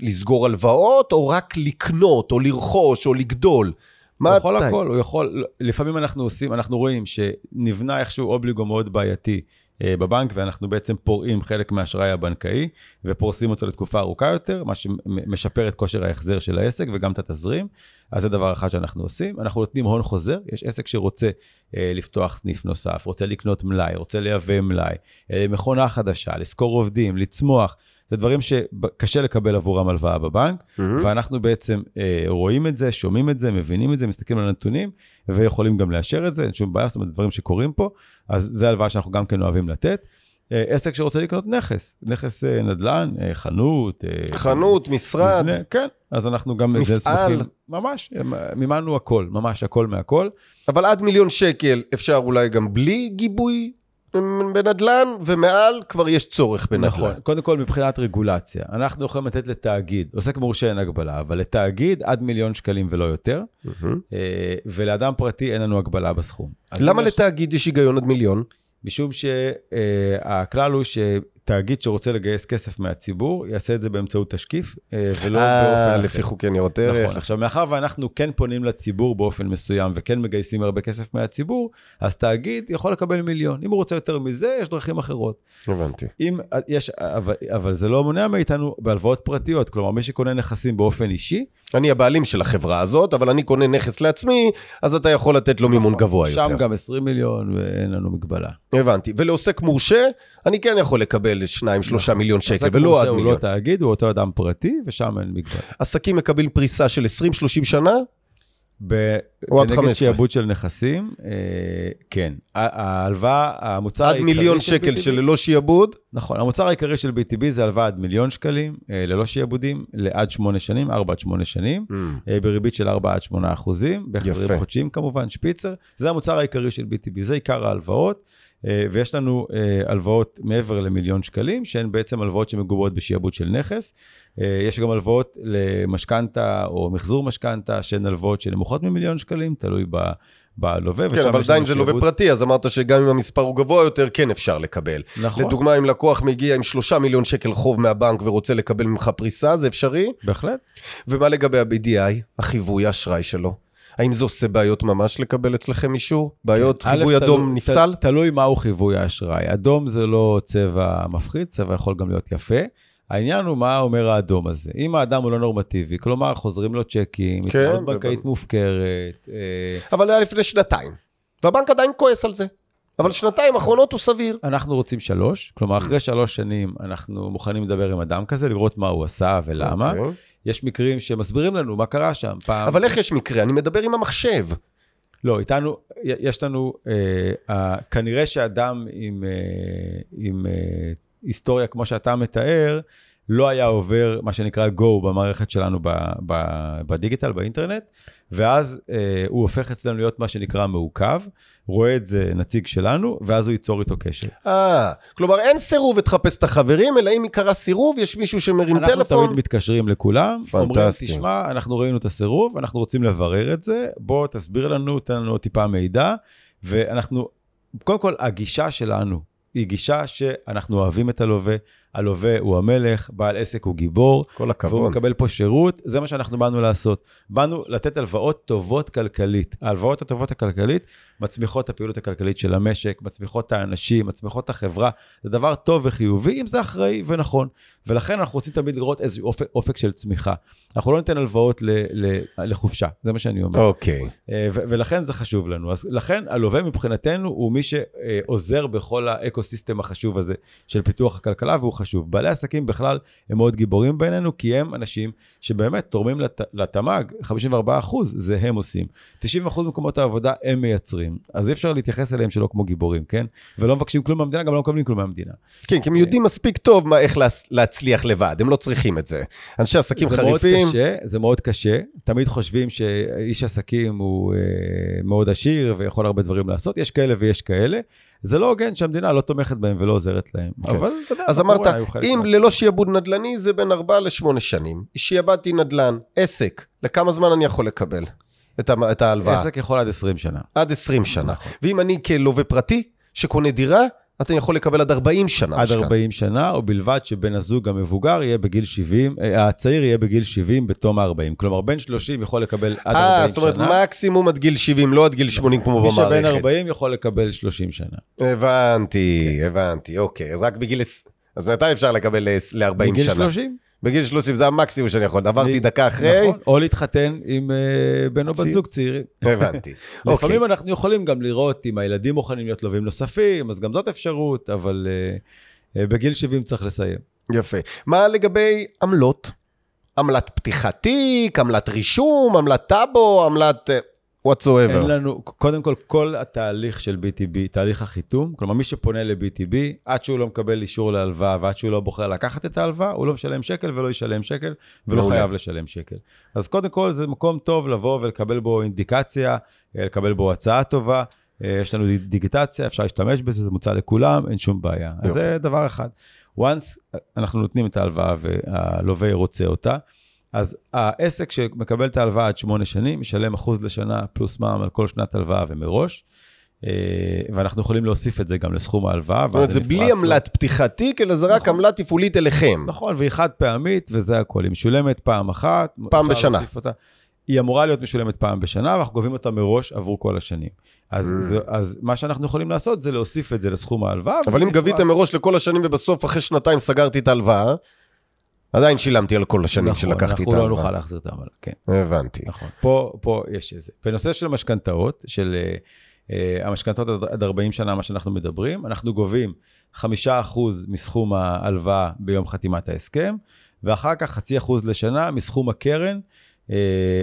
לסגור הלוואות, או רק לקנות, או לרכוש, או לגדול. מה הוא יכול הכל, הוא יכול, לפעמים אנחנו עושים, אנחנו רואים שנבנה איכשהו אובליגו מאוד בעייתי בבנק, ואנחנו בעצם פורעים חלק מהאשראי הבנקאי, ופורסים אותו לתקופה ארוכה יותר, מה שמשפר את כושר ההחזר של העסק וגם את התזרים. אז זה דבר אחד שאנחנו עושים. אנחנו נותנים הון חוזר, יש עסק שרוצה אה, לפתוח סניף נוסף, רוצה לקנות מלאי, רוצה לייבא מלאי, אה, מכונה חדשה, לשכור עובדים, לצמוח. זה דברים שקשה לקבל עבורם הלוואה בבנק, מהמם. ואנחנו בעצם אה, רואים את זה, שומעים את זה, מבינים את זה, מסתכלים על הנתונים, ויכולים גם לאשר את זה, אין שום בעיה, זאת אומרת, דברים שקורים פה, אז זה הלוואה שאנחנו גם כן אוהבים לתת. אה, עסק שרוצה לקנות נכס, נכס אה, נדל"ן, אה, חנות. אה, חנות, משרד. מבנה, כן, אז אנחנו גם מפעל. שמחים, ממש, אה, מימנו הכל, ממש הכל מהכל. אבל עד מיליון שקל אפשר אולי גם בלי גיבוי בנדל"ן, ומעל כבר יש צורך בנדל"ן. נכון, קודם כל מבחינת רגולציה, אנחנו יכולים לתת לתאגיד, עוסק מורשה אין הגבלה, אבל לתאגיד עד מיליון שקלים ולא יותר. אה, ולאדם פרטי אין לנו הגבלה בסכום. למה לתאגיד יש היגיון עד מיליון? משום שהכלל הוא שתאגיד שרוצה לגייס כסף מהציבור, יעשה את זה באמצעות תשקיף, אה, ולא אה, באופן אחר. חוקי ניירות ערך. נכון, עכשיו מאחר ואנחנו כן פונים לציבור באופן מסוים וכן מגייסים הרבה כסף מהציבור, אז תאגיד יכול לקבל מיליון. אם הוא רוצה יותר מזה, יש דרכים אחרות. הבנתי. אם יש, אבל, אבל זה לא מונע מאיתנו בהלוואות פרטיות, כלומר מי שקונה נכסים באופן אישי, אני הבעלים של החברה הזאת, אבל אני קונה נכס לעצמי, אז אתה יכול לתת לו מימון גבוה יותר. שם גם 20 מיליון ואין לנו מגבלה. הבנתי. ולעוסק מורשה, אני כן יכול לקבל 2-3 מיליון שקל, ולא עד הוא מיליון. לא תאגיד, הוא אותו אדם פרטי, ושם אין מגבלה. עסקים מקבלים פריסה של 20-30 שנה, ב- או עד כנגד 15. שיעבוד של נכסים, אה, כן. ההלוואה, המוצר עד העיקרי מיליון של שקל BTB שללא שיעבוד. נכון, המוצר העיקרי של BTB זה הלוואה עד מיליון שקלים, אה, ללא שיעבודים, לעד שמונה שנים, ארבע עד שמונה שנים, אה, בריבית של 4 עד 8 אחוזים, בהחזרים יפה. חודשיים כמובן, שפיצר. זה המוצר העיקרי של BTB, זה עיקר ההלוואות, ויש לנו אה, הלוואות מעבר למיליון שקלים, שהן בעצם הלוואות שמגובות בשעבוד של נכס. אה, יש גם הלוואות למשכנתה או מחזור משכנתה, שהן הלוואות שנמוכות ממיליון שקלים, תלוי ב... בלווה, כן, אבל עדיין זה לווה פרטי, אז אמרת שגם אם המספר הוא גבוה יותר, כן אפשר לקבל. נכון, לדוגמה, אם לקוח מגיע עם 3 מיליון שקל חוב מהבנק ורוצה לקבל ממך פריסה, זה אפשרי? בהחלט. ומה לגבי ה-BDI, החיווי האשראי שלו? האם זה עושה בעיות ממש לקבל אצלכם אישור? בעיות א', חיווי תלוי- אדום נפסל? ת- תלוי מהו חיווי האשראי. אדום זה לא צבע מפחיד, צבע יכול גם להיות יפה. העניין הוא מה אומר האדום הזה. אם האדם הוא לא נורמטיבי, כלומר חוזרים לו צ'קים, כן, התנהלות בנקאית אבל- מופקרת, אה, אבל היה לפני שנתיים. והבנק עדיין כועס על זה. אבל שנתיים אחרונות הוא סביר. אנחנו רוצים שלוש, כלומר אחרי שלוש שנים אנחנו מוכנים לדבר עם אדם כזה, לראות מה הוא עשה ולמה. אוקיי. יש מקרים שמסבירים לנו מה קרה שם. פעם... אבל איך יש מקרה? אני מדבר עם המחשב. לא, איתנו, יש לנו, אה, אה, כנראה שאדם עם, אה, עם אה, היסטוריה כמו שאתה מתאר, לא היה עובר מה שנקרא go במערכת שלנו ב, ב, בדיגיטל, באינטרנט, ואז אה, הוא הופך אצלנו להיות מה שנקרא מעוכב, רואה את זה נציג שלנו, ואז הוא ייצור איתו קשר. אה, כלומר אין סירוב ותחפש את החברים, אלא אם יקרה סירוב, יש מישהו שמרים אנחנו טלפון. תמיד מתקשרים לכולם, אומרים, פנטסטי. תשמע, אנחנו ראינו את הסירוב, אנחנו רוצים לברר את זה, בוא תסביר לנו, תן לנו טיפה מידע, ואנחנו, קודם כל, הגישה שלנו היא גישה שאנחנו אוהבים את הלווה, הלווה הוא המלך, בעל עסק הוא גיבור, כל והוא הכבוד. מקבל פה שירות, זה מה שאנחנו באנו לעשות. באנו לתת הלוואות טובות כלכלית. ההלוואות הטובות הכלכלית מצמיחות את הפעילות הכלכלית של המשק, מצמיחות את האנשים, מצמיחות את החברה. זה דבר טוב וחיובי, אם זה אחראי ונכון. ולכן אנחנו רוצים תמיד לראות איזשהו אופק, אופק של צמיחה. אנחנו לא ניתן הלוואות ל, ל, לחופשה, זה מה שאני אומר. אוקיי. אה, ו- ולכן זה חשוב לנו. אז לכן הלווה מבחינתנו הוא מי שעוזר בכל האקו-סיסטם החשוב הזה של פיתוח הכלכלה, והוא חשוב. בעלי עסקים בכלל הם מאוד גיבורים בעינינו, כי הם אנשים שבאמת תורמים לת- לתמ"ג, 54 אחוז, זה הם עושים. 90 אחוז ממקומות העבודה הם מייצרים. אז אי אפשר להתייחס אליהם שלא כמו גיבורים, כן? ולא מבקשים כלום מהמדינה, גם לא מקבלים כלום מהמדינה. כן, כי הם יודעים מספיק טוב מה, איך להס- להצליח לבד, הם לא צריכים את זה. אנשי עסקים זה חריפים, מאוד קשה, זה מאוד קשה. תמיד חושבים שאיש עסקים הוא אה, מאוד עשיר ויכול הרבה דברים לעשות, יש כאלה ויש כאלה. זה לא הוגן שהמדינה לא תומכת בהם ולא עוזרת להם. כן. אבל אתה יודע, אז אמרת, אם ללא שיעבוד נדל"ני זה בין 4 ל-8 שנים. שיעבדתי נדל"ן, עסק, לכמה זמן אני יכול לקבל את ההלוואה? עסק יכול עד 20 שנה. עד 20 שנה. ואם אני כלווה פרטי, שקונה דירה, אתה יכול לקבל עד 40 שנה. עד משכנתה. 40 שנה, ובלבד שבן הזוג המבוגר יהיה בגיל 70, אה, הצעיר יהיה בגיל 70 בתום ה-40. כלומר, בן 30 יכול לקבל עד 40 שנה. אה, זאת אומרת, מקסימום עד גיל 70, לא עד גיל 80 כמו מי במערכת. שבן 40 יכול לקבל 30 שנה. הבנתי, הבנתי, אוקיי. אז רק בגיל... אז מתי אפשר לקבל ל-40 בגיל שנה? 30. בגיל 30 זה המקסימום שאני יכול. עברתי דקה אחרי, נכון, או להתחתן עם אה, בן או בת. זוג צעירים. הבנתי. *laughs* אוקיי. לפעמים אנחנו יכולים גם לראות אם הילדים מוכנים להיות לווים נוספים, אז גם זאת אפשרות, אבל אה, אה, בגיל 70 צריך לסיים. יפה. מה לגבי עמלות? עמלת פתיחת תיק, עמלת רישום, עמלת טאבו, עמלת... אה, אין whatsoever. לנו, קודם כל, כל התהליך של BTB, תהליך החיתום, כלומר, מי שפונה ל-BTB, עד שהוא לא מקבל אישור להלוואה ועד שהוא לא בוחר לקחת את ההלוואה, הוא לא משלם שקל ולא ישלם שקל, ולא מעולה. חייב לשלם שקל. אז קודם כל, זה מקום טוב לבוא ולקבל בו אינדיקציה, אה, לקבל בו הצעה טובה. אה, יש לנו דיגיטציה, אפשר להשתמש בזה, זה מוצע לכולם, אין שום בעיה. אז יופי. זה דבר אחד. once אנחנו נותנים את ההלוואה והלווה רוצה אותה, אז העסק שמקבל את ההלוואה עד שמונה שנים, משלם אחוז לשנה פלוס מע"מ על כל שנת הלוואה ומראש, אה, ואנחנו יכולים להוסיף את זה גם לסכום ההלוואה. זאת אומרת, זה בלי עמלת פתיחת תיק, אלא זה רק נכון. עמלה תפעולית אליכם. נכון, והיא חד פעמית, וזה הכול. היא משולמת פעם אחת. פעם בשנה. היא אמורה להיות משולמת פעם בשנה, ואנחנו גובים אותה מראש עבור כל השנים. אז, Mm. זה, אז מה שאנחנו יכולים לעשות זה להוסיף את זה לסכום ההלוואה. אבל אם. גביתם מראש לכל השנים ובסוף אחרי שנתיים סגרתי את ההלוואה, עדיין שילמתי על כל השנים נכון, שלקחתי את אנחנו לא ההלוואה. נוכל להחזיר את העמלה, כן. הבנתי. נכון. פה, פה יש איזה. בנושא של משכנתאות, של אה, אה, המשכנתאות עד- עד 40 שנה, מה שאנחנו מדברים, אנחנו גובים 5% מסכום ההלוואה ביום חתימת ההסכם, ואחר כך חצי אחוז לשנה מסכום הקרן אה,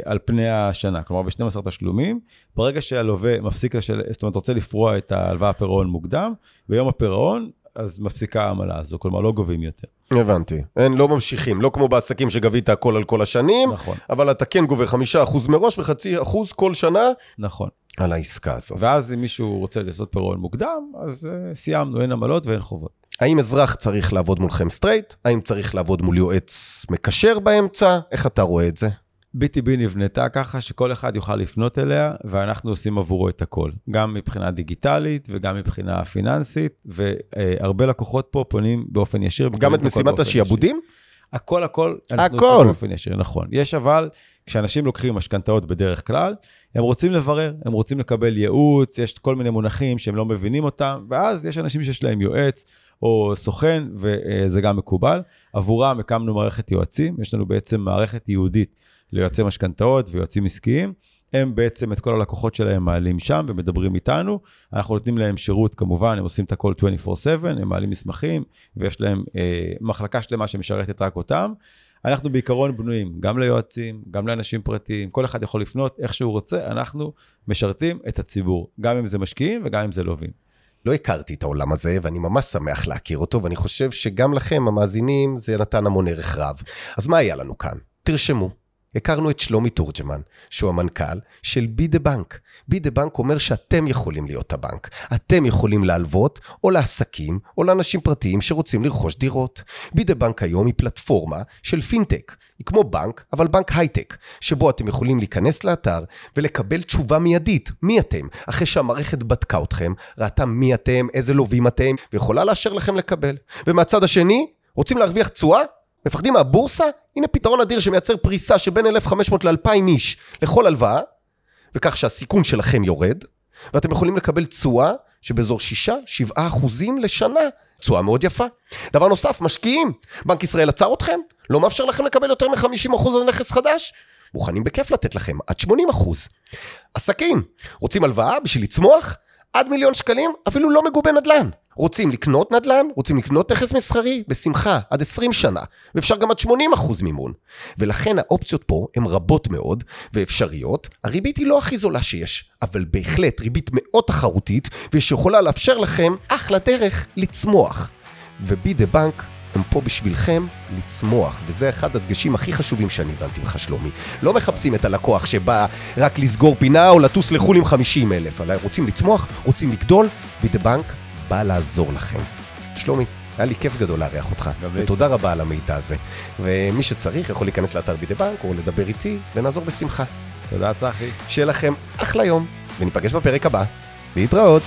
על פני השנה, כלומר ב-12 תשלומים. ברגע שהלווה מפסיק לשלם, זאת אומרת, רוצה לפרוע את ההלוואה פירעון מוקדם, ביום הפירעון, אז מפסיקה העמלה הזו, כלומר לא גובים יותר. הבנתי. אין, לא ממשיכים, לא כמו בעסקים שגבית הכל על כל השנים, נכון, אבל אתה כן גובה חמישה אחוז מראש וחצי אחוז כל שנה נכון. על העסקה הזאת. ואז אם מישהו רוצה לעשות פירעון מוקדם, אז אה, סיימנו, אין עמלות ואין חובות. האם אזרח צריך לעבוד מולכם straight? האם צריך לעבוד מול יועץ מקשר באמצע? איך אתה רואה את זה? BTB נבנתה ככה שכל אחד יוכל לפנות אליה, ואנחנו עושים עבורו את הכל. גם מבחינה דיגיטלית וגם מבחינה פיננסית, והרבה לקוחות פה פונים באופן ישיר. גם את משימת השעבודים? ישיר. הכל, הכל, אנחנו הכל. עושים באופן ישיר, נכון. יש אבל, כשאנשים לוקחים משכנתאות בדרך כלל, הם רוצים לברר, הם רוצים לקבל ייעוץ, יש כל מיני מונחים שהם לא מבינים אותם, ואז יש אנשים שיש להם יועץ או סוכן, וזה גם מקובל. עבורם הקמנו מערכת יועצים, יש לנו בעצם מערכת ייעודית ליועצי משכנתאות ויועצים עסקיים. הם בעצם את כל הלקוחות שלהם מעלים שם ומדברים איתנו. אנחנו נותנים להם שירות, כמובן, הם עושים את הכל 24/7, הם מעלים מסמכים, ויש להם אה, מחלקה שלמה שמשרתת רק אותם. אנחנו בעיקרון בנויים גם ליועצים, גם לאנשים פרטיים, כל אחד יכול לפנות איך שהוא רוצה, אנחנו משרתים את הציבור, גם אם זה משקיעים וגם אם זה לווים. לא הכרתי את העולם הזה, ואני ממש שמח להכיר אותו, ואני חושב שגם לכם, המאזינים, זה נתן המון ערך רב. אז מה היה לנו כאן? תרשמו. הכרנו את שלומי תורג'מן, שהוא המנכ"ל של Be The Bank. Be The Bank אומר שאתם יכולים להיות הבנק. אתם יכולים להלוות, או לעסקים, או לאנשים פרטיים שרוצים לרכוש דירות. Be The Bank היום היא פלטפורמה של פינטק. היא כמו בנק, אבל בנק הייטק, שבו אתם יכולים להיכנס לאתר ולקבל תשובה מיידית, מי אתם, אחרי שהמערכת בדקה אתכם, ראתה מי אתם, איזה לווים אתם, ויכולה לאשר לכם לקבל. ומהצד השני, רוצים להרוויח תשואה? מפחדים מהבורסה? הנה פתרון אדיר שמייצר פריסה של בין 1,500 ל-2,000 איש לכל הלוואה, וכך שהסיכון שלכם יורד, ואתם יכולים לקבל תשואה שבאזור 6-7 אחוזים לשנה. תשואה מאוד יפה. דבר נוסף, משקיעים. בנק ישראל עצר אתכם? לא מאפשר לכם לקבל יותר מ-50 אחוז על נכס חדש? מוכנים בכיף לתת לכם עד 80 אחוז. עסקים, רוצים הלוואה בשביל לצמוח? עד מיליון שקלים, אפילו לא מגובה נדל"ן. רוצים לקנות נדל"ן? רוצים לקנות נכס מסחרי? בשמחה, עד 20 שנה, ואפשר גם עד 80 אחוז מימון. ולכן האופציות פה הן רבות מאוד ואפשריות. הריבית היא לא הכי זולה שיש, אבל בהחלט ריבית מאוד תחרותית, ושיכולה לאפשר לכם אחלה דרך לצמוח. ובי דה בנק הם פה בשבילכם לצמוח, וזה אחד הדגשים הכי חשובים שאני הבנתי ממך, שלומי. לא מחפשים את הלקוח שבא רק לסגור פינה או לטוס לחו"ל עם 50 אלף, אלא רוצים לצמוח, רוצים לגדול, בי דה בנק בא לעזור לכם. שלומי, היה לי כיף גדול לארח אותך. ותודה רבה על המידע הזה. ומי שצריך יכול להיכנס לאתר בי דה בנק או לדבר איתי, ונעזור בשמחה. תודה, צחי. שיהיה לכם אחלה יום, וניפגש בפרק הבא. להתראות.